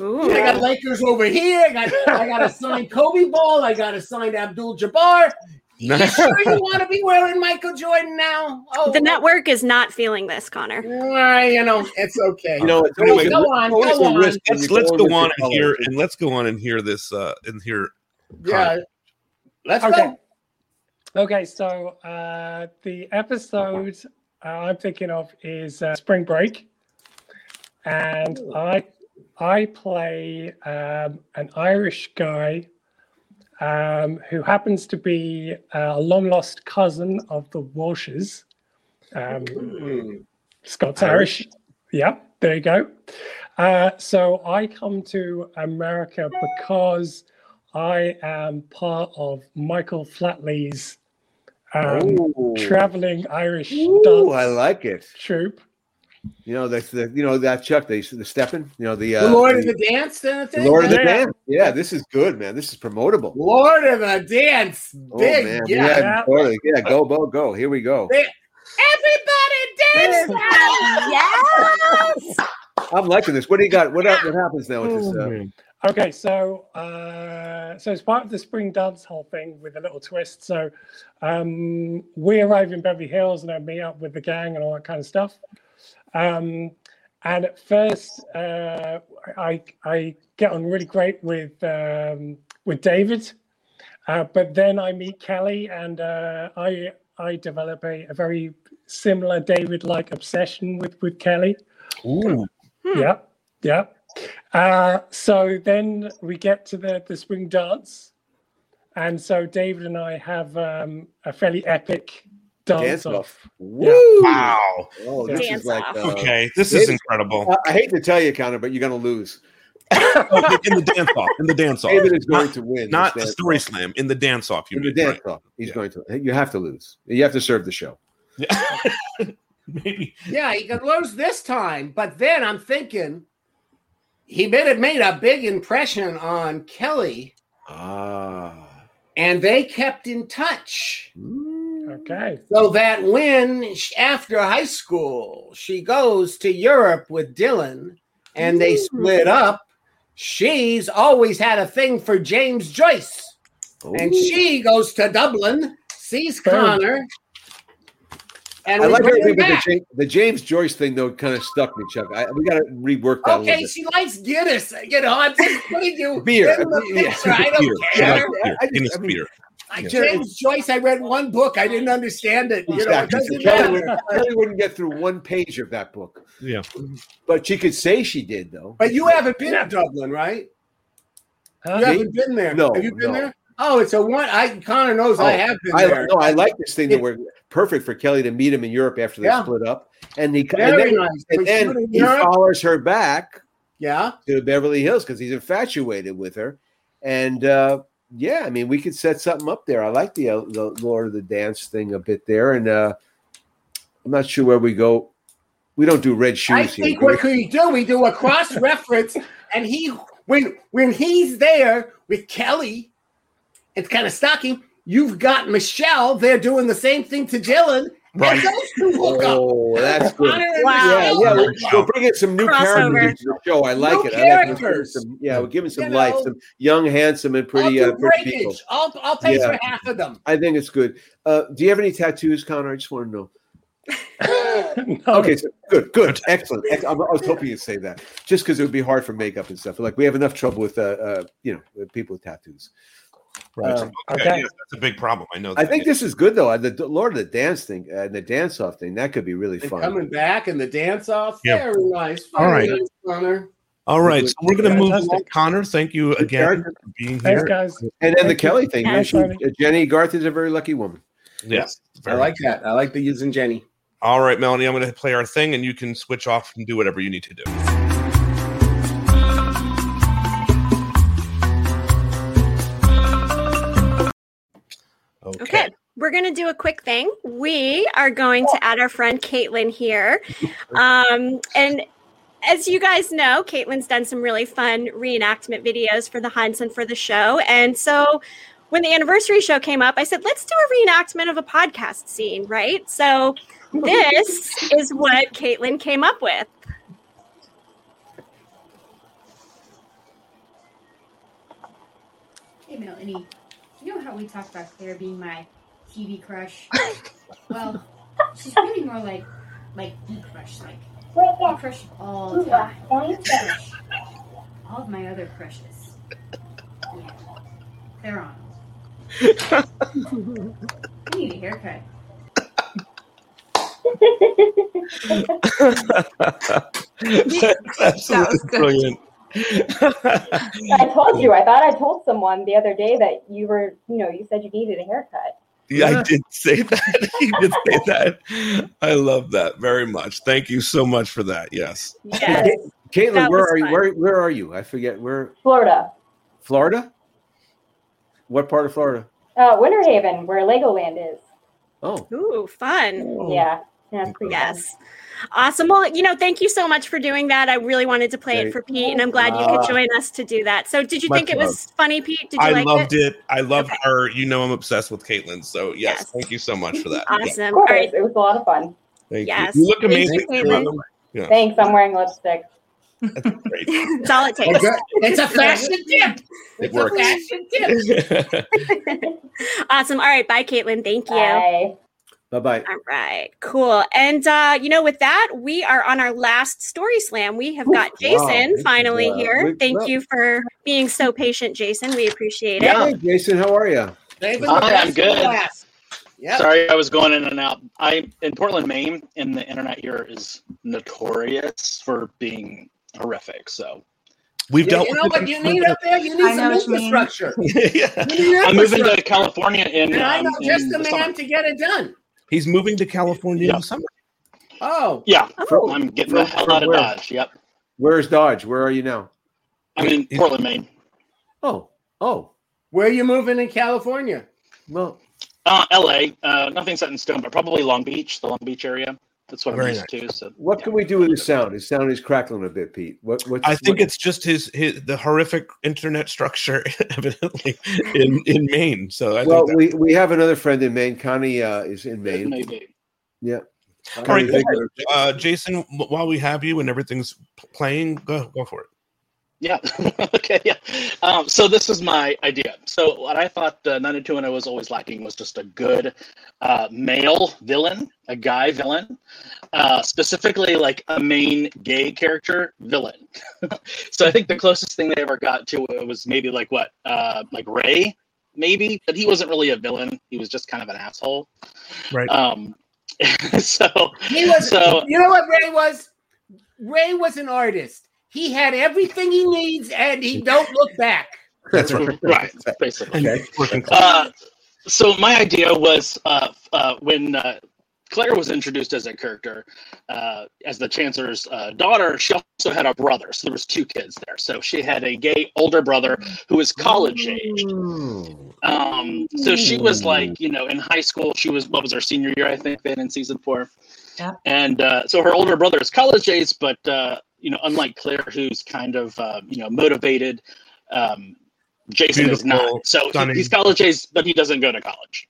Ooh. I got Lakers over here. I got I got a signed Kobe ball. I got a signed Abdul Jabbar. You sure you want to be wearing Michael Jordan now? Oh, The network is not feeling this, Connor. well, you know it's okay. You know, it's Go always, go on, go on. risk when Let's let's go on your and hear and let's go on and hear this uh and hear. Yeah, let's Okay. go. Okay, so uh, the episode uh, I'm thinking of is uh, Spring Break, and I I play um, an Irish guy um, who happens to be a long lost cousin of the Walshes. Um, Scots Irish. Yeah, there you go. Uh, so I come to America because I am part of Michael Flatley's um, traveling Irish Ooh, dance I like it. troupe. You know that's the you know that Chuck the the stepping. You know the uh, The Lord of the Dance, then I the think? Lord of the Yeah. Dance. Yeah, this is good, man. This is promotable. Lord of the Dance, Oh big, man, yeah. yeah, totally. yeah. Go, go, go. Here we go. Everybody dance! yes. I'm liking this. What do you got? What what happens now with this? Oh, Uh, Okay, so uh, so it's part of the spring dance hall thing with a little twist. So um, we arrive in Beverly Hills and I meet up with the gang and all that kind of stuff. Um, and at first, uh, I I get on really great with um, with David, uh, but then I meet Kelly and uh, I I develop a, a very similar David-like obsession with with Kelly. Ooh. Yeah, yeah. Uh, so then we get to the, the spring dance. And so David and I have um, a fairly epic dance, Dance off. off. Yeah. Wow. Oh, this Dance is like off. uh, Okay, this is incredible. I, I hate to tell you, Connor, but you're going to lose. In the dance off. In the dance off. David is going Not- to win. Not this the story off. slam. In the dance off. You In the dance right. off, he's going to. You have to lose. You have to serve the show. Maybe. Yeah, he could lose this time. But then I'm thinking he made it made a big impression on Kelly, Ah. and they kept in touch. Okay. So that when sh- after high school she goes to Europe with Dylan and they split up, she's always had a thing for James Joyce. And she goes to Dublin, sees Connor, and I like bring everything, the. James, the James Joyce thing though kind of stuck me, Chuck. I, we got to rework that. Okay, little she likes Guinness. You know, I'm just putting you beer. in the Yeah. picture. I don't Beer. She care. likes beer. I just- Guinness I mean, beer. Like Yeah. James Joyce, I read one book. I didn't understand it. You know, it Exactly. doesn't Kelly, would, Kelly wouldn't get through one page of that book, Yeah. but she could say she did though. But you haven't been to Dublin, right? Huh? You haven't been there. No, Have you been no. there? Oh, it's a one. I Connor knows I Oh, have been I, there. No, I like this thing that It- we're perfect for Kelly to meet him in Europe after they Yeah. split up, and he Very and then, nice. and then he Europe. follows her back Yeah. to Beverly Hills because he's infatuated with her, and uh, yeah, I mean we could set something up there. I like the uh, the Lord of the Dance thing a bit there, and uh, I'm not sure where we go. We don't do red shoes I think we? what we do, we do a cross reference, and he when when he's there with Kelly, it's kind of stalking. You've got Michelle. They're doing the same thing to Dylan, Right. and those two hook up. Oh, that's good. Wow. Yeah, yeah, we'll, hook we'll bring in some new Crossover. characters to the show. I like New it. I like we'll give characters. some, yeah, we'll give him some You life, know. some young, handsome, and I'll pretty, uh, pretty people. I'll I'll pay Yeah. for half of them. I think it's good. Uh, do you have any tattoos, Connor? I just want to know. No. Okay, so good, good, excellent. I'm- was hoping you'd say that, just because it would be hard for makeup and stuff. Like we have enough trouble with, uh, uh, you know, with people with tattoos. Right. Um, okay. okay. yes, that's a big problem. I know. I think this is good though. Uh, The, the Lord of the Dance thing uh, and the dance off thing that could be really And fun. coming back and the dance off. Yeah. Very nice. All Very right. nice, Connor. All right, so we're going to move Fantastic. along. Connor, thank you again character. for being Thanks, here. guys. And then the Thank you. Kelly thing. yeah, Thanks, she- uh, Jennie Garth is a very lucky woman. Yes. I very like that. I like the using Jenny. All right, Melanie, I'm going to play our thing, and you can switch off and do whatever you need to do. Okay. Okay. We're going to do a quick thing. We are going to add our friend Caitlin here. Um, and as you guys know, Caitlin's done some really fun reenactment videos for the hunts and for the show. And so when the anniversary show came up, I said, let's do a reenactment of a podcast scene, right? So this is what Caitlin came up with. Hey, Melanie, you know how we talked about Claire being my TV crush? well, she's really more like like the crush, like I crush all the time. Crush all of my other crushes. Yeah, Claire Arnold. I need a haircut. That's absolutely was brilliant. I told you. I thought I told someone the other day that you were, you know, you said you needed a haircut. Yeah, I did say that. he did say that. I love that very much. Thank you so much for that. Yes. Yes. Caitlin, That where was are you? Where where are you? I forget where. Florida, Florida. What part of Florida? uh, Winter Haven, where Legoland is. Oh. Ooh, fun. Yeah. Yeah, it's pretty fun. Yes. Awesome. Well, you know, thank you so much for doing that. I really wanted to play it for Pete, and I'm glad you could Ah. join us to do that. So, did you think it was funny, Pete? Did you I like loved it? it. I love her. You know, I'm obsessed with Caitlin. So yes, thank you so much for that. Awesome. Of course, All right. it was a lot of fun. thank Yes. you. You look Thank you, amazing. Caitlin. Yeah. Thanks. I'm wearing lipstick. That's all it takes. It's a fashion tip. It It's works. a fashion tip. awesome. All right. Bye, Caitlin. Thank you. Bye. Bye bye. All right, cool. And uh, you know, with that, we are on our last story slam. We have got Wow, Jason this is, finally uh, here. we- Thank well- you for being so patient, Jason. We appreciate it. Hey, Jason, how are you? David, Hi, I'm good. Yep. Sorry, I was going in and out. I'm in Portland, Maine, and the internet here is notorious for being horrific. So We've Yeah, dealt you know with what you need up there? You need I know some what you mean. infrastructure. yeah. You need I'm moving to. California in. And I um, know just in the summer. man to get it done. He's moving to California in the summer. Oh. Yeah, From- I'm getting from- the hell out of where? Dodge. Yep, Where's Dodge? Where are you now? I'm in Portland, Maine. Oh, oh. Where are you moving in California? Well, Uh, L.A. Uh, nothing set in stone, but probably Long Beach, the Long Beach area. That's what I'm Very used to. So What can we do with his sound? His sound is crackling a bit, Pete. What? What's, I think what- it's just his, his the horrific internet structure, evidently in in Maine. So I well, think we, we have another friend in Maine. Connie uh, is in Maine. maybe. Yeah. All right, Connie, go for it. uh, Jason. While we have you and everything's playing, go go for it. Yeah. okay. Yeah. Um, so this is my idea. So what I thought uh, 90210 was always lacking was just a good uh, male villain, a guy villain, uh, specifically like a main gay character villain. so I think the closest thing they ever got to it was maybe like what, uh, like Ray, maybe, but he wasn't really a villain. He was just kind of an asshole. Right. Um, so He was. so you know what Ray was? Ray was an artist. He had everything he needs, and he don't look back. That's right. right, basically. Okay. Uh, so my idea was uh, uh, when uh, Claire was introduced as a character, uh, as the Chancellor's uh, daughter, she also had a brother. So there was two kids there. So she had a gay older brother who was college age. Um, so she was like, you know, in high school, she was what was her senior year, I think, then in season four. Yep. And uh, so her older brother is college age, but uh, you know, unlike Claire, who's kind of uh, you know motivated, um, Jason is not. So stunning. he's college age, but he doesn't go to college.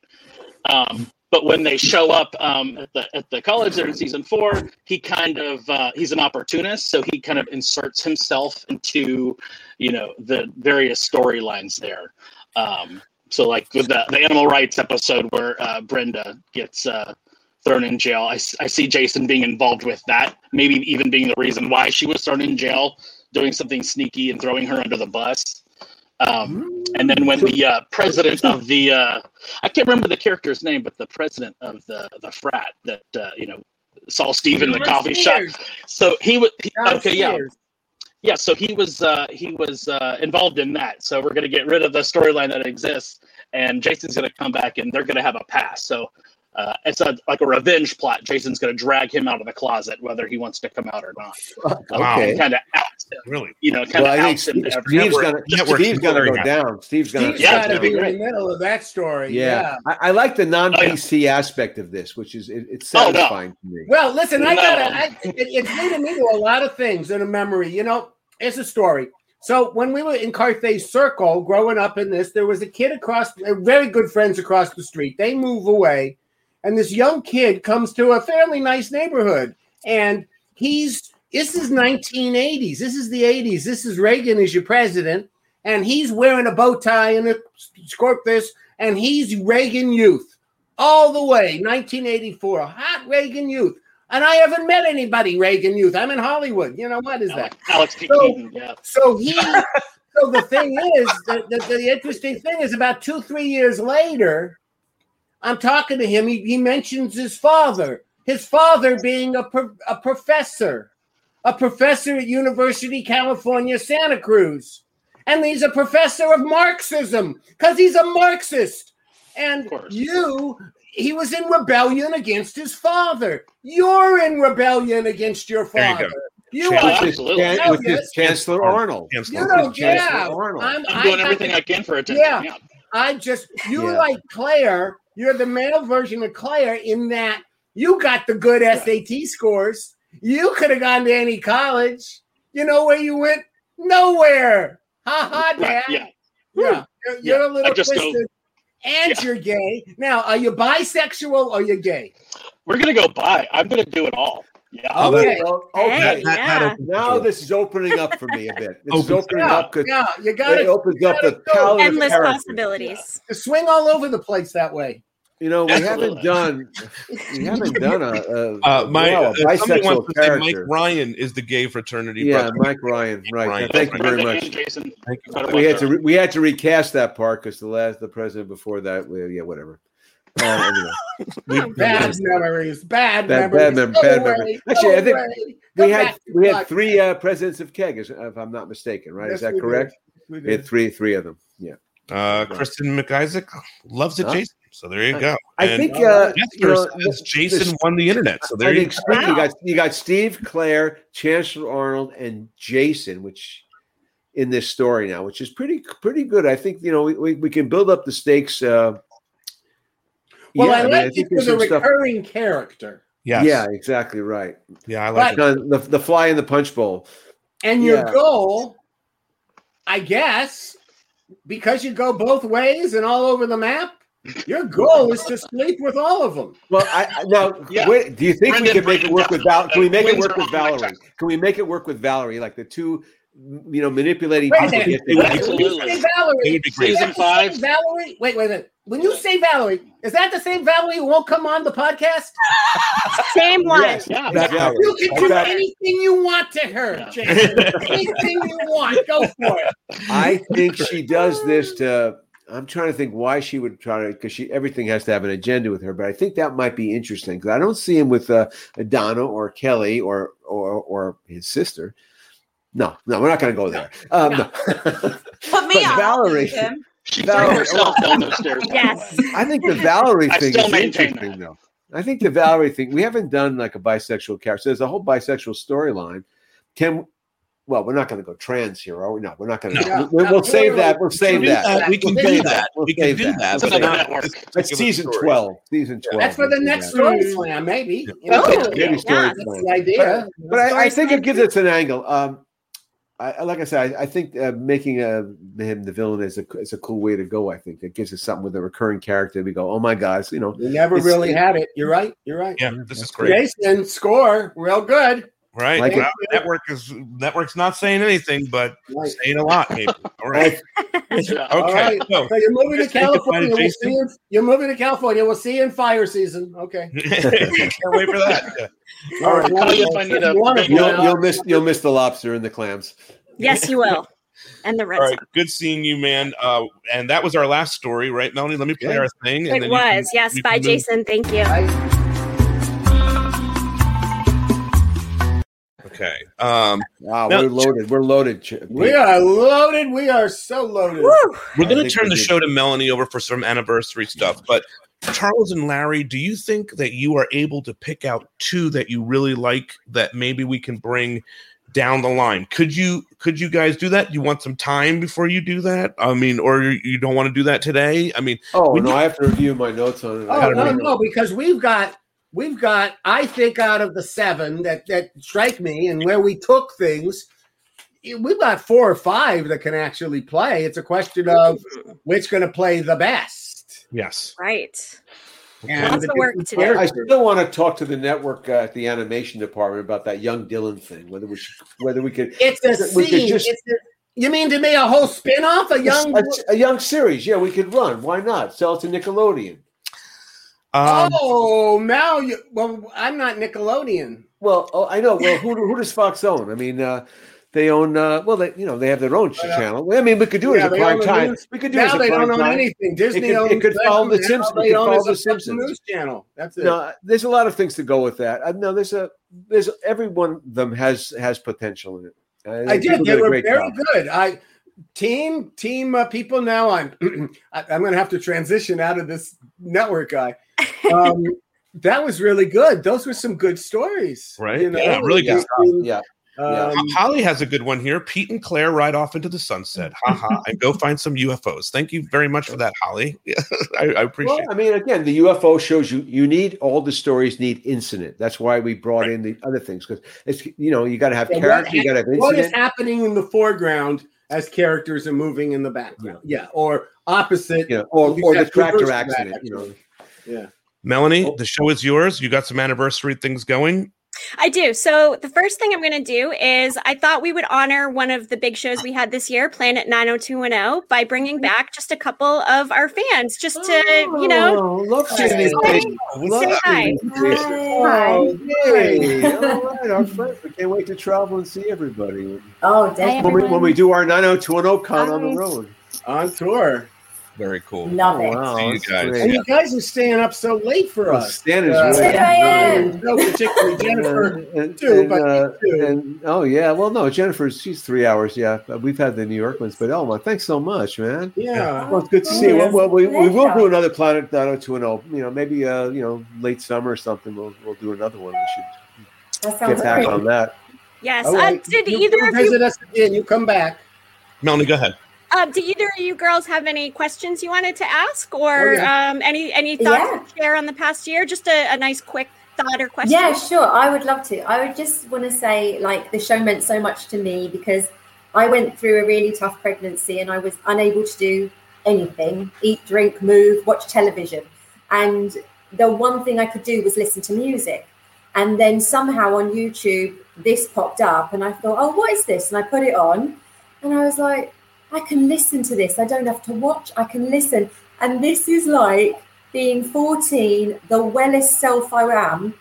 Um, but when they show up um, at the at the college there in season four, he kind of uh, he's an opportunist, so he kind of inserts himself into you know the various storylines there. Um, so like with the, the animal rights episode where uh, Brenda gets uh, thrown in jail, I, I see Jason being involved with that, maybe even being the reason why she was thrown in jail, doing something sneaky and throwing her under the bus. Um, and then when the uh, president of the uh, I can't remember the character's name, but the president of the the frat that uh, you know saw Steve in the coffee shop. So he was he- okay, yeah, yeah. So he was uh, he was uh, involved in that. So we're gonna get rid of the storyline that exists, and Jason's gonna come back, and they're gonna have a pass. So. Uh, it's a, like a revenge plot. Jason's going to drag him out of the closet, whether he wants to come out or not. Okay. kind of outs him. Really? You know, kind of I think outs him to Steve- everyone. Steve's gonna network Steve's gonna go clearing down. Steve's gonna. Yeah, to be be in the middle of that story. Yeah, Yeah. I, I like the non PC aspect of this, which is it, it's Oh, no. satisfying to me. Well, listen, I No. gotta. It, it's leading me to a lot of things in a memory. You know, it's a story. So when we were in Carthay Circle, growing up in this, there was a kid across, uh, very good friends across the street. They move away, and this young kid comes to a fairly nice neighborhood, and he's. This is 1980s. This is the 80s. This is Reagan as your president, and he's wearing a bow tie and a scorp this, and he's Reagan youth all the way, 1984, hot Reagan youth. And I haven't met anybody Reagan youth. I'm in Hollywood. You know what is that? Alex P. So- Keaton, yeah. So he, so the thing is, the, the, the interesting thing is about two, three years later, I'm talking to him. He, he mentions his father, his father being a, pro- a professor a professor at University California, Santa Cruz. And he's a professor of Marxism because he's a Marxist. And you, he was in rebellion against his father. You're in rebellion against your There you father. You Chan- are with his- Chan- with his. Chancellor Arnold. You With know, his yeah. Chancellor Arnold. I'm, I'm doing I- everything I can for attention. Yeah. Yeah. I just you Yeah. like Claire. You're the male version of Claire in that you got the good SAT scores. You could have gone to any college. You know where you went? Nowhere. Ha ha, Right, Dad. yeah. Yeah. You're, you're Yeah, a little I just go- twisted. and you're gay. Now, are you bisexual or are you're gay? We're gonna go by. I'm gonna do it all. Yeah. Okay. okay. Hey, That- that yeah. now this is opening up for me a bit. This is Opens opening up. up because Yeah, you gotta- it opens you up the gotta go. palette Endless characters. possibilities. You swing all over the place that way. You know, we Absolutely. haven't done we haven't done a, a, Uh, my well, a uh, bisexual wants to say Mike. Ryan is the gay fraternity. Yeah, brother. Mike Ryan. Right. Ryan. Thank you very much. Jason. Thank you. We had to re- we had to recast that part because the last the president before that. Well, yeah, whatever. Uh, anyway. Bad memories. Bad, Bad, memories. bad, mem- Go bad away, memory. go Actually, I think away. we Come had we had three uh, presidents of Keg, if I'm not mistaken. Right? Yes, is that we did. correct? We We had did. three three of them. Yeah. Uh, Kristen McIsaac loves it, Huh? Jason. So there you go. I And think uh, you know, says Jason the- won the internet. So there I you think go. Steve- you got you got Steve, Claire, Chancellor Arnold, and Jason, which in this story now, which is pretty pretty good. I think you know we, we, we can build up the stakes. Uh, Well, yeah, I like it think for there's the some stuff- recurring character. Yes. Yeah, exactly right. Yeah, I like the, the the fly in the punch bowl. And your Yeah. goal, I guess, because you go both ways and all over the map, your goal is to sleep with all of them. Well, I I- now Yeah. wait, do you think we can make it work with Val? Can we make it work with Valerie? Can we make it work with Valerie? Like the two, you know, manipulating Wait a people. minute. get When together? you say Valerie, It would be great. is that Season five. Valerie. Wait, wait a minute. When you say Valerie, is that the same Valerie who won't come on the podcast? Same one. Yes, Yeah, that's Valerie. You can do That's- anything you want to her, Jason. anything you want. Go for it. I think she does this to. I'm trying to think why she would try to because she everything has to have an agenda with her. But I think that might be interesting because I don't see him with uh, Donna or Kelly or or or his sister. No, no, we're not going to go there. Um, no. Put me But on. Valerie. Tim. She Valerie- threw herself down those stairs. Yes. I think the Valerie thing is maintain interesting, though. I think the Valerie thing. We haven't done like a bisexual character. There's a whole bisexual storyline. Can well, we're not going to go trans here, are we? No, we're not going to. No. We'll, we'll No, save that. We'll save that. that. We can We'll do save that. We'll We can do that. that. We'll But not- it's- That's season twelve. Season twelve. That's for the We'll do next that. story slam, maybe. You know, Oh, maybe maybe story that's slam. the idea. But, but I, I think it gives us an angle. Um, I, I- like I said, I, I think uh, making uh, him the villain is a is a cool way to go. I think it gives us something with a recurring character. We go, oh my god, it's, you know, We never it's- really had it. You're right. You're right. Yeah, this is great. Jason, score. Real good. Right. Like Well, it. network is network's not saying anything, but saying a lot. Maybe. All right. okay. All right. So, So you're moving to just to California. We'll see you, you're moving to California. We'll see you in fire season. Okay. Can't wait for that. Yeah. All right. Call you if I need a You wanna big go you'll, you'll miss you'll miss the lobster and the clams. Yes, you will. And the red All right, Sox. good seeing you, man. Uh, and that was our last story, right, Melanie? Let me play Yeah. our thing. and It then you can- was. yes. Bye, can move- Jason. Thank you. Okay. Um, Wow, Now- we're loaded. We're loaded. Ch- We are loaded. We are so loaded. we're going to turn the did. show to Melanie over for some anniversary stuff. But Charles and Larry, do you think that you are able to pick out two that you really like that maybe we can bring down the line? Could you could you guys do that? You want some time before you do that? I mean, or you don't want to do that today? I mean, Oh when no, you- I have to review my notes on it. I Oh gotta no, no, because we've got we've got I think out of the seven that that strike me and where we took things, we've got four or five that can actually play. It's a question of which going to play the best. yes. Right. And Lots the of work different to do. I still want to talk to the network uh, at the animation department about that young Dylan thing. Whether we should, whether we could, It's a scene. just It's a, you mean to me a whole spin-off? A young a, a young series. Yeah, we could run. Why not sell it to Nickelodeon? Um, Oh, now you well, I'm not Nickelodeon. Well, oh, I know. Well, who who does Fox own? I mean, uh, they own. Uh, well, they you know they have their own channel. I mean, we could do it Yeah, as a prime time. news- We could do now it as a they prime don't own time. anything. Disney it could, owns it could follow the Simpsons. It they could own follow the Simpsons. News channel. That's it. No, there's a lot of things to go with that. Uh, no, there's a there's every one of them has has potential in it. Uh, I did. They were very job. good. I team team uh, people. Now I'm I, I'm going to have to transition out of this network guy. Um, that was really good. Those were some good stories. Right? you know? yeah, really good. Yeah. Um, Holly has a good one here. Pete and Claire ride off into the sunset. Haha. and go find some UFOs. Thank you very much for that, Holly. I, I appreciate Well, I mean, again, the UFO shows you you need all the stories need incident. That's why we brought in the other things because it's you know you got to have Yeah, character, you got to have what is happening in the foreground as characters are moving in the background? Yeah, or opposite. Yeah, or or the tractor accident. that, You know, Yeah. Melanie, oh. the show is yours. You got some anniversary things going. I do. So the first thing I'm going to do is I thought we would honor one of the big shows we had this year, Planet 90210, by bringing mm-hmm. back just a couple of our fans, just to you know, Oh, love just seeing these to say, faces. say Love hi. seeing these faces. Oh, yay. All right, our friends. We can't wait to travel and see everybody. Oh, When we, when we do our 90210 con on the road. On tour. Very cool. Love Oh, it. wow. See you guys. And you guys are staying up so late for Oh, us. Stan is Uh, really- 2 a.m. No, particularly Jennifer and, too, and, but uh, too. and- oh yeah, well no, Jennifer's she's three hours. Yeah, but we've had the New York ones, but oh my, thanks so much, man. Yeah. Well, it's good to see you. Well, well, we, we will do another Planet 90210. You know, maybe uh, you know, late summer or something. We'll we'll do another one. We should get back great. on that. Yes. All Uh, did you either of you visit us again? You come back. Melanie, go ahead. Uh, do either of you girls have any questions you wanted to ask, or Oh, yeah. um, any any thoughts Yeah. to share on the past year? Just a, a nice quick thought or question. Yeah, sure. I would love to. I would just want to say, like, the show meant so much to me because I went through a really tough pregnancy and I was unable to do anything eat, drink, move, watch television. And the one thing I could do was listen to music. And then somehow on YouTube, this popped up, and I thought, oh, what is this? And I put it on, and I was like, I can listen to this. I don't have to watch, I can listen. And this is like being 14, the wellest self I am,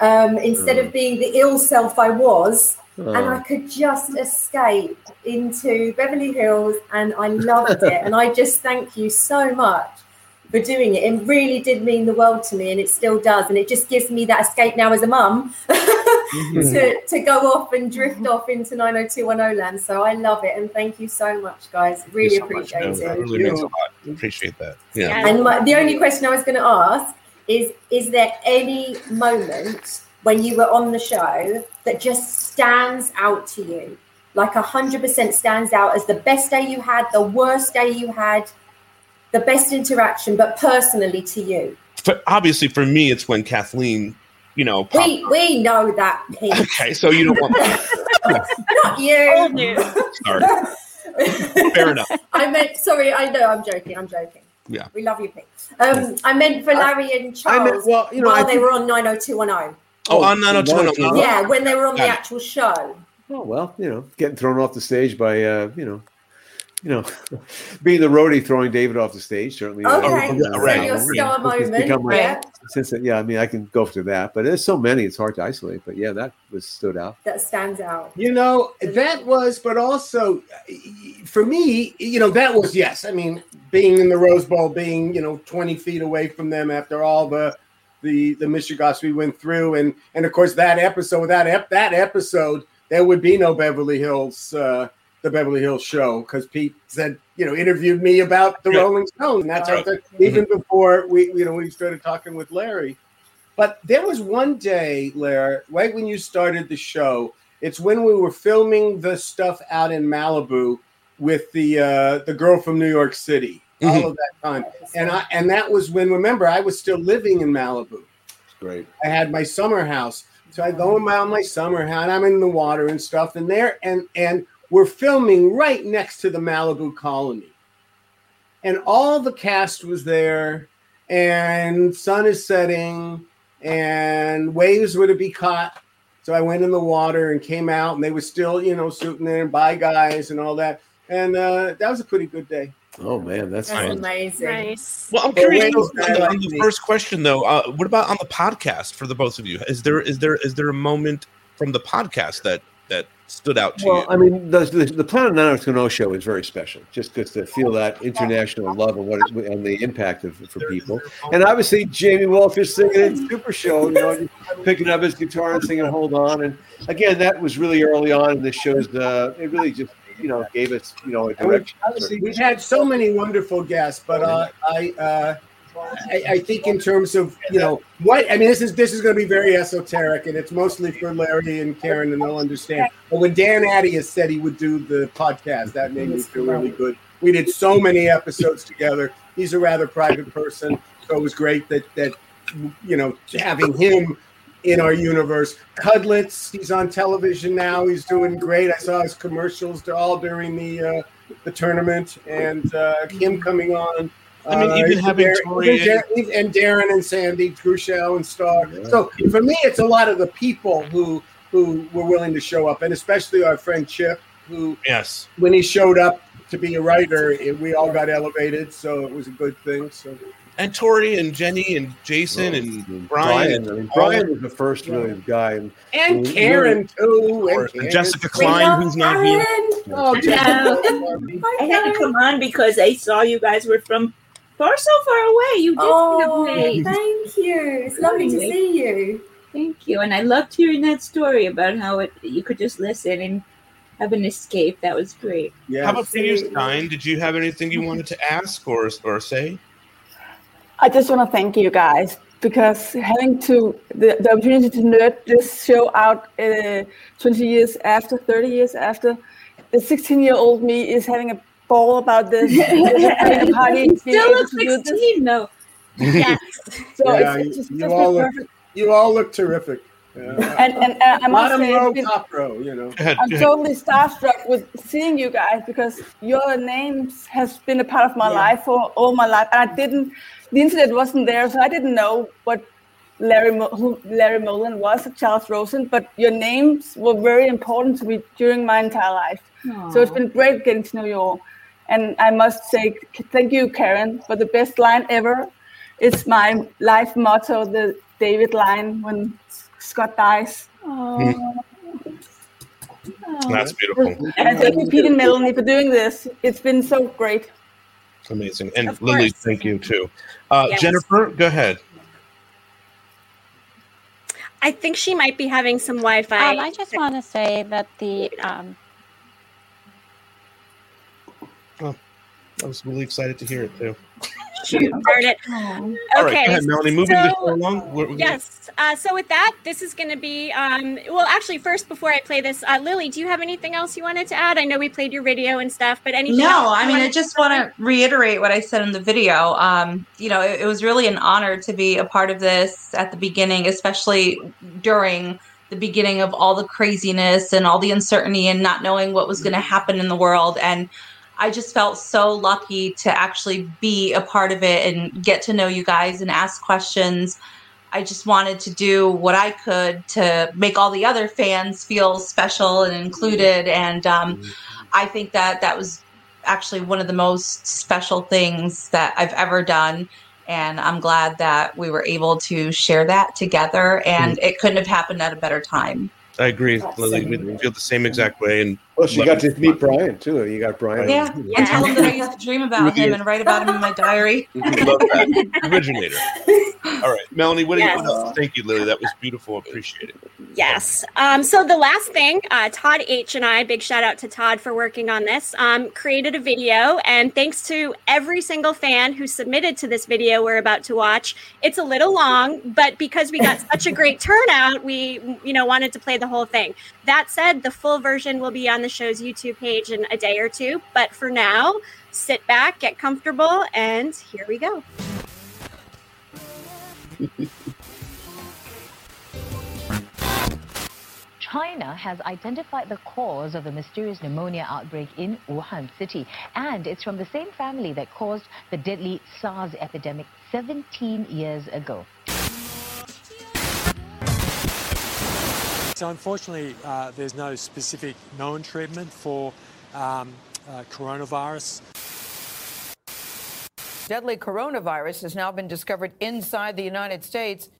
um, instead of being the ill self I was. And I Oh. could just escape into Beverly Hills, and I loved it. and I just thank you so much for doing it. It really did mean the world to me, and it still does. And it just gives me that escape now as a mum to, mm-hmm. to go off and drift mm-hmm. off into 90210 land. So I love it, and thank you so much, guys. Really Thank you so appreciate man. it. It really means a lot. Appreciate that. Yeah. And my, the only question I was going to ask is: Is there any moment when you were on the show that just stands out to you, like a hundred percent stands out as the best day you had, the worst day you had, the best interaction, but personally to you? For, obviously, for me, it's when Kathleen, you know, popped. We we know that. Pete. Okay, so you don't want. Not you. Sorry. Fair enough. I meant sorry. I know. I'm joking. I'm joking. Yeah. We love you, Pete. Um, I meant for Larry and Charles I meant- well, you know, while I they think- were on 90210. Oh, on 90210. Yeah, when they were on Got the it. actual show. Oh well, you know, getting thrown off the stage by uh, you know, you know, being the roadie throwing David off the stage certainly. uh, Okay, you know, so right. your It's star moment, become my- yeah. Since yeah, I mean, I can go to that, but there's so many; it's hard to isolate. But yeah, that was stood out. That stands out. You know, that was, but also for me, you know, that was, yes. I mean, being in the Rose Bowl, being, you know, 20 feet away from them after all the, the, the Michigas we went through. And, and of course, that episode, that, ep- that episode, there would be no Beverly Hills, uh, the Beverly Hills show, because Pete said, you know, interviewed me about the Yeah. Rolling Stones. And that's Right. the- even before we, you know, we started talking with Larry. But there was one day, Larry, right when you started the show, it's when we were filming the stuff out in Malibu with the uh, the girl from New York City. All Mhm. of that time, and I and that was when remember I was still living in Malibu. It's great. I had my summer house, so I go around my summer house. I'm in the water and stuff, and there and and we're filming right next to the Malibu colony, and all the cast was there, and sun is setting, and waves were to be caught. So I went in the water and came out, and they were still, you know, shooting there, bye guys, and all that. And uh, that was a pretty good day. Oh man, that's, That's amazing. Nice. Well, I'm But curious though, on, the, on the first question though. Uh, what about on the podcast for the both of you? Is there is there is there a moment from the podcast that that stood out to Well, you? Well, I mean, the, the, the Planet 90210 show is very special, just because to feel that international love and what it, and the impact of for people. And obviously, Jamie Walters singing in Super Show, you know, picking up his guitar and singing "Hold On." And again, that was really early on in the show's. Uh, it really just you know gave us you know a And we've- direction. Obviously, we've had so many wonderful guests, but uh, I, uh, I, I think in terms of you know what I mean, this is this is going to be very esoteric, and it's mostly for Larry and Karen, and they'll understand. But when Dan Attias said he would do the podcast, that made me feel really good. We did so many episodes together. He's a rather private person, so it was great that that you know having him in our universe. Cudlets, he's on television now. He's doing great. I saw his commercials all during the uh, the tournament, and uh, him coming on. I mean, Uh, even having Darren- Tori even Dar- and Darren and Sandy, Crucial and Star. So for me, it's a lot of the people who who were willing to show up, and especially our friend Chip, who yes, when he showed up to be a writer, it, we all got elevated, so it was a good thing. So and Tori and Jenny and Jason and Brian. Brian, I mean, Brian was the first really guy, and, and Karen too, and and Karen. Jessica Klein, who's not here. Oh, I had to come on because I saw you guys were from far so far away. You did Oh, great. thank you. It's lovely to see you. Thank you. And I loved hearing that story about how it you could just listen and have an escape. That was great. Yeah. How about for you, Stein? Did you have anything you wanted to ask or or say? I just want to thank you guys because having to the, the opportunity to nerd this show out uh, 20 years after, 30 years after, the 16 year old me is having a ball about this, having a party, You still able look this. 16 though. Yes. So yeah, it's, you, it's just, you just all look, you all look terrific. Yeah. And, and uh, I must say, row, been, top row, you know. I'm totally starstruck with seeing you guys because your names has been a part of my life for all my life. And I didn't, the internet wasn't there, so I didn't know what Larry Mo- who Larry Mollin was, Charles Rosin. But your names were very important to me during my entire life. So it's been great getting to know you all. And I must say thank you, Karen, for the best line ever. It's my life motto, the David line when Scott dies. That's beautiful. And thank you, Pete and Melanie, for doing this. It's been so great. Amazing. And Of Lily, course. thank you too. Uh, Yes. Jennifer, go ahead. I think she might be having some Wi-Fi. Um, I just want to say that the um, I was really excited to hear it too. Shoot, darn it. All right, Okay, go ahead, Melanie. Moving this so- along. We're- we're- Yes. Uh, so with that, this is going to be. Um, well, actually, first before I play this, uh, Lily, do you have anything else you wanted to add? I know we played your video and stuff, but anything? No, else I mean, I just want to reiterate what I said in the video. Um, you know, it, it was really an honor to be a part of this at the beginning, especially during the beginning of all the craziness and all the uncertainty and not knowing what was going to happen in the world. And I just felt so lucky to actually be a part of it and get to know you guys and ask questions. I just wanted to do what I could to make all the other fans feel special and included. And um, I think that that was actually one of the most special things that I've ever done. And I'm glad that we were able to share that together. And it couldn't have happened at a better time. I agree, Lily. We feel the same exact way. And Well, she got to meet Brian too. You got Brian. Yeah. And tell him that I used to dream about him and write about him in my diary. Love that. Originator. All right, Melanie. What do you? Yes. What else? Thank you, Lily. That was beautiful. Appreciate it. Yes. Um, so the last thing, uh, Todd H and I, big shout out to Todd for working on this, um, created a video. And thanks to every single fan who submitted to this video we're about to watch. It's a little long, but because we got such a great turnout, we, you know, wanted to play the whole thing. That said, the full version will be on the show's YouTube page in a day or two. But for now, sit back, get comfortable, and here we go. China has identified the cause of the mysterious pneumonia outbreak in Wuhan city, and it's from the same family that caused the deadly SARS epidemic 17 years ago. So unfortunately, uh, there's no specific known treatment for um, uh, coronavirus. Deadly coronavirus has now been discovered inside the United States.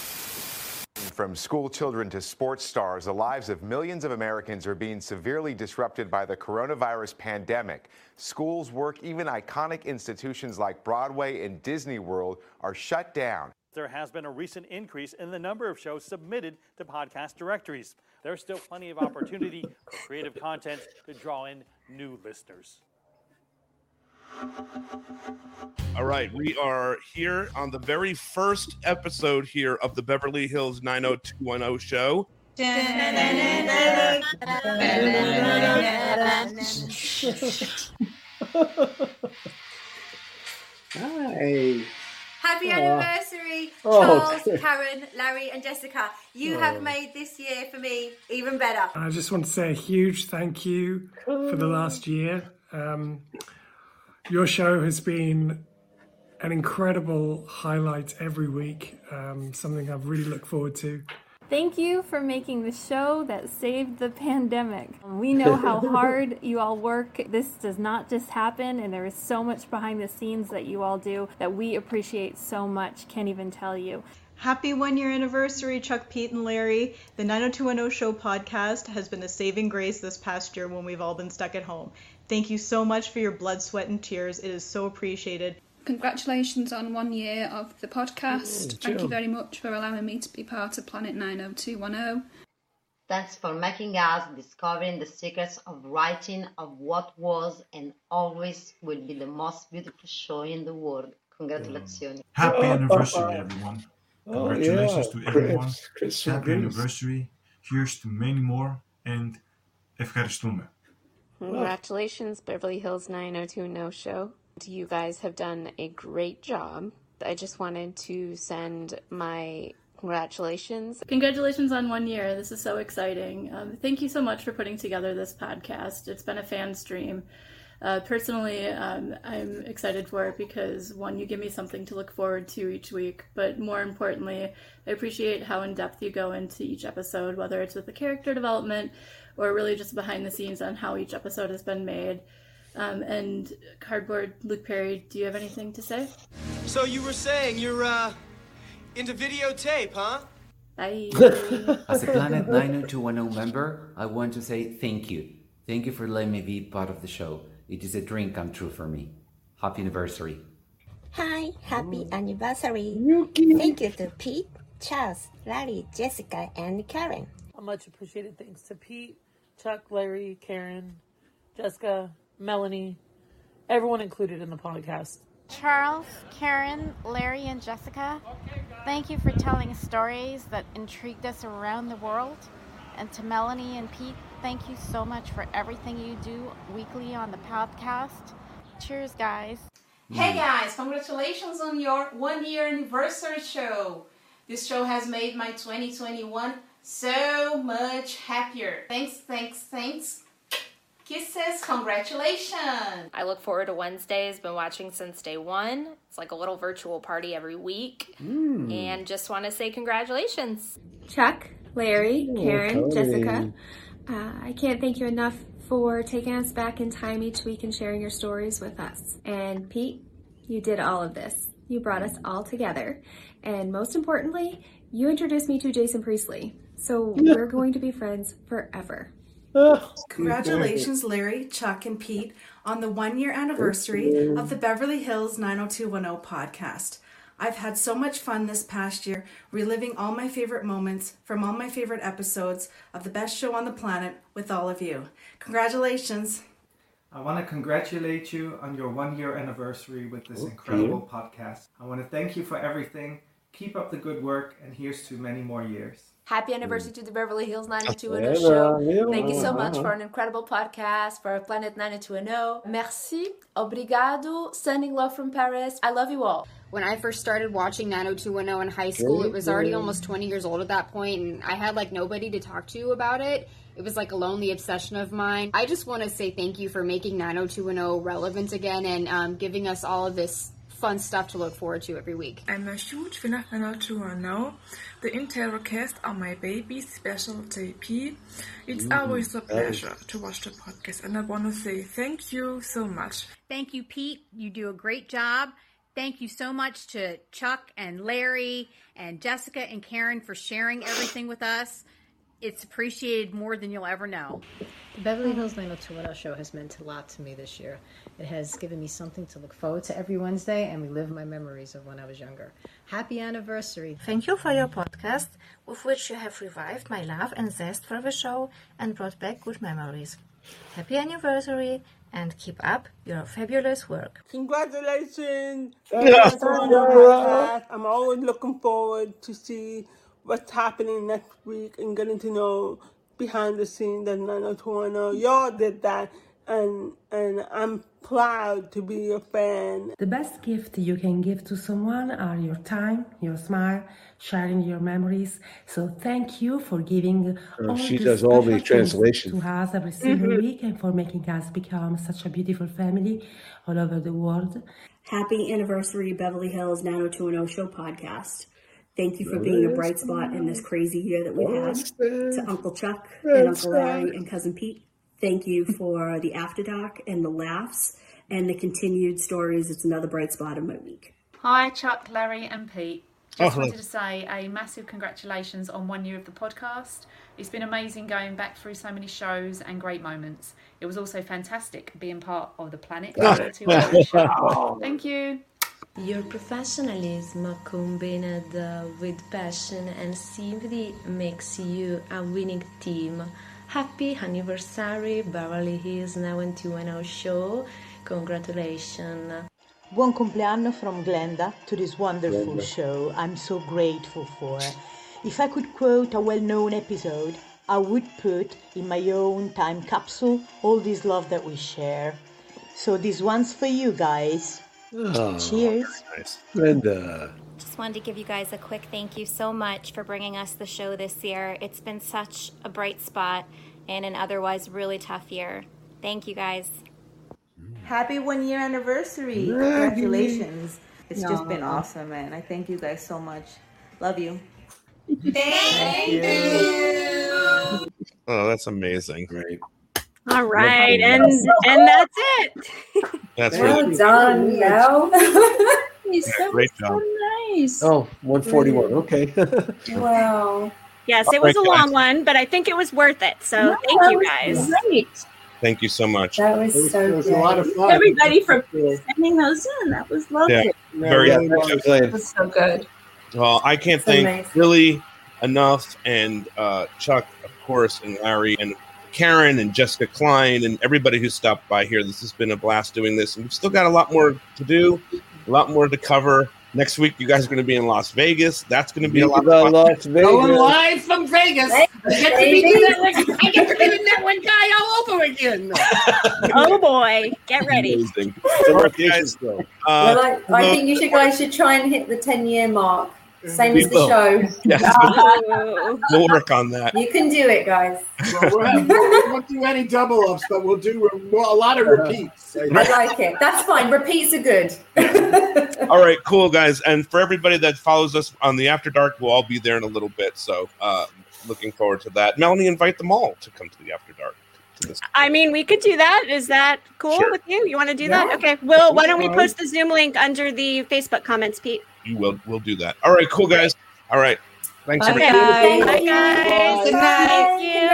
From school children to sports stars, the lives of millions of Americans are being severely disrupted by the coronavirus pandemic. Schools, work, even iconic institutions like Broadway and Disney World are shut down. There has been a recent increase in the number of shows submitted to podcast directories. There's still plenty of opportunity for creative content to draw in new listeners. All right, we are here on the very first episode here of the Beverly Hills 90210 show. Hi. Happy Aw. anniversary, Oh. Charles, Karen, Larry, and Jessica. You Oh. have made this year for me even better. I just want to say a huge thank you for the last year. Um, your show has been an incredible highlight every week, um, something I've really looked forward to. Thank you for making the show that saved the pandemic. We know how hard you all work. This does not just happen, and there is so much behind the scenes that you all do that we appreciate so much. Can't even tell you. Happy one year anniversary, Chuck, Pete, and Larry. The 90210 Show podcast has been a saving grace this past year when we've all been stuck at home. Thank you so much for your blood, sweat, and tears. It is so appreciated Congratulations on one year of the podcast. Mm, Thank you Jill. very much for allowing me to be part of Planet 90210. Thanks for making us discovering the secrets of writing of what was and always will be the most beautiful show in the world. Congratulations. Happy anniversary, everyone. Oh, Congratulations yeah, to everyone. Chris- Chris Happy Chris. anniversary. Here's to many more. And ευχαριστούμε. Congratulations, Beverly Hills 90210 show. You guys have done a great job. I just wanted to send my congratulations. Congratulations on one year. This is so exciting. Um, thank you so much for putting together this podcast. It's been a fan stream. Uh, personally, um, I'm excited for it because one, you give me something to look forward to each week, but more importantly, I appreciate how in depth you go into each episode, whether it's with the character development or really just behind the scenes on how each episode has been made. Um, and Cardboard Luke Perry, do you have anything to say? So you were saying you're uh into videotape, huh? Bye. As a Planet 90210 member, I want to say thank you. Thank you for letting me be part of the show. It is a dream come true for me. Happy anniversary. Hi, happy anniversary. Thank you to Pete, Charles, Larry, Jessica, and Karen. A much appreciated thanks to Pete, Chuck, Larry, Karen, Jessica, Melanie, everyone included in the podcast. Charles, Karen, Larry, and Jessica, thank you for telling stories that intrigued us around the world. And to Melanie and Pete, thank you so much for everything you do weekly on the podcast. Cheers, guys. Hey guys, congratulations on your one year anniversary show. This show has made my 2021 so much happier. Thanks, thanks, thanks. Kisses, congratulations. I look forward to Wednesdays. Been watching since day one. It's like a little virtual party every week. Mm. And just want to say congratulations. Chuck, Larry, Oh, Karen, Cody. Jessica. Uh, I can't thank you enough for taking us back in time each week and sharing your stories with us. And Pete, you did all of this. You brought us all together. And most importantly, you introduced me to Jason Priestley. So we're going to be friends forever. Congratulations, Larry, Chuck, and Pete, on the one year anniversary of the Beverly Hills 90210 podcast. I've had so much fun this past year, reliving all my favorite moments from all my favorite episodes of the best show on the planet with all of you. Congratulations. I want to congratulate you on your one year anniversary with this incredible podcast. I want to thank you for everything. Keep up the good work, and here's to many more years. Happy anniversary to the Beverly Hills 90210 show. Thank you so much for an incredible podcast, for Planet 90210. Merci, obrigado, sending love from Paris. I love you all. When I first started watching 90210 in high school, it was already almost 20 years old at that point, and I had like nobody to talk to about it. It was like a lonely obsession of mine. I just want to say thank you for making 90210 relevant again and um, giving us all of this fun stuff to look forward to every week. I'm a huge fan of 90210, the entire cast are my baby, special JP. It's Mm. always a Oh. pleasure to watch the podcast, and I want to say thank you so much. Thank you, Pete. You do a great job. thank you so much to Chuck and Larry and Jessica and Karen for sharing everything with us. It's appreciated more than you'll ever know. The Beverly Hills 90210 show has meant a lot to me this year. It has given me something to look forward to every Wednesday and relive my memories of when I was younger. Happy anniversary. Thank you for your podcast, with which you have revived my love and zest for the show and brought back good memories. Happy anniversary and keep up your fabulous work. Congratulations! Yeah. I'm always looking forward to see what's happening next week and getting to know behind the scenes that 90210. Y'all did that, and and I'm proud to be a fan. The best gift you can give to someone are your time, your smile, sharing your memories. So thank you for giving Oh, all she does all the things translations. to us every single Mhm. week and for making us become such a beautiful family all over the world. Happy anniversary, Beverly Hills 90210 Show podcast. Thank you for being a bright spot in this crazy year that we've had. To Uncle Chuck and Uncle Larry and Cousin Pete, thank you for the after dark and the laughs and the continued stories. It's another bright spot in my week. Hi, Chuck, Larry, and Pete. Oh, Just hello. wanted to say a massive congratulations on one year of the podcast. It's been amazing going back through so many shows and great moments. It was also fantastic being part of the Planet Thank you. Your professionalism combined uh, with passion and sympathy makes you a winning team. Happy anniversary, Beverly Hills 90210 show. Congratulations. Buon compleanno from Glenda to this wonderful Glenda. show I'm so grateful for. If I could quote a well known episode, I would put in my own time capsule all this love that we share. So this one's for you guys. Oh, Cheers. Nice. Linda. Just wanted to give you guys a quick thank you so much for bringing us the show this year. It's been such a bright spot in an otherwise really tough year. Thank you guys. Happy one year anniversary. Congratulations. It's just been awesome, and I thank you guys so much. Love you. Thank you. Oh, that's amazing. Great. All right, and and that's it. That's Well really done, Mel. Yeah, great job. nice. Oh, 141. Okay. Wow. Yes, it was a long guys. one, but I think it was worth it. So No, thank you guys. Great. Thank you so much. That was, was- so it was a good. lot of fun. Everybody for sending those in. That was lovely. Yeah, very Yeah, good. That was so good. Well, I can't So thank nice. really enough, and uh, Chuck, of course, and Larry, and Karen, and Jessica Klein, and everybody who stopped by here. This has been a blast doing this, and we've still got a lot more to do, a lot more to cover. Next week, you guys are going to be in Las Vegas. That's going to be a lot of Viva fun. Las Going live from Vegas. I get to be the network. I get to be the network guy all over again. Oh boy, get ready. Amazing. So All right, location guys. Uh, well, I, I think you should guys should try and hit the 10 year mark. Same We as the will. show. Yes, Ooh. we'll work on that. You can do it, guys. Well, we'll have, we won't do any double ups, but we'll do a, a lot of repeats. I like it. That's fine. Repeats are good. All right, cool guys. And for everybody that follows us on the After Dark, we'll all be there in a little bit. So uh, looking forward to that. Melanie, invite them all to come to the After Dark. I mean, we could do that. Is that cool Sure. with you? You want to do Yeah. that? Okay. Well, why don't we post the Zoom link under the Facebook comments, Pete? You will. We'll do that. All right, cool guys. All right. Thanks. Okay. everybody. Bye, guys. Good night. Thank you.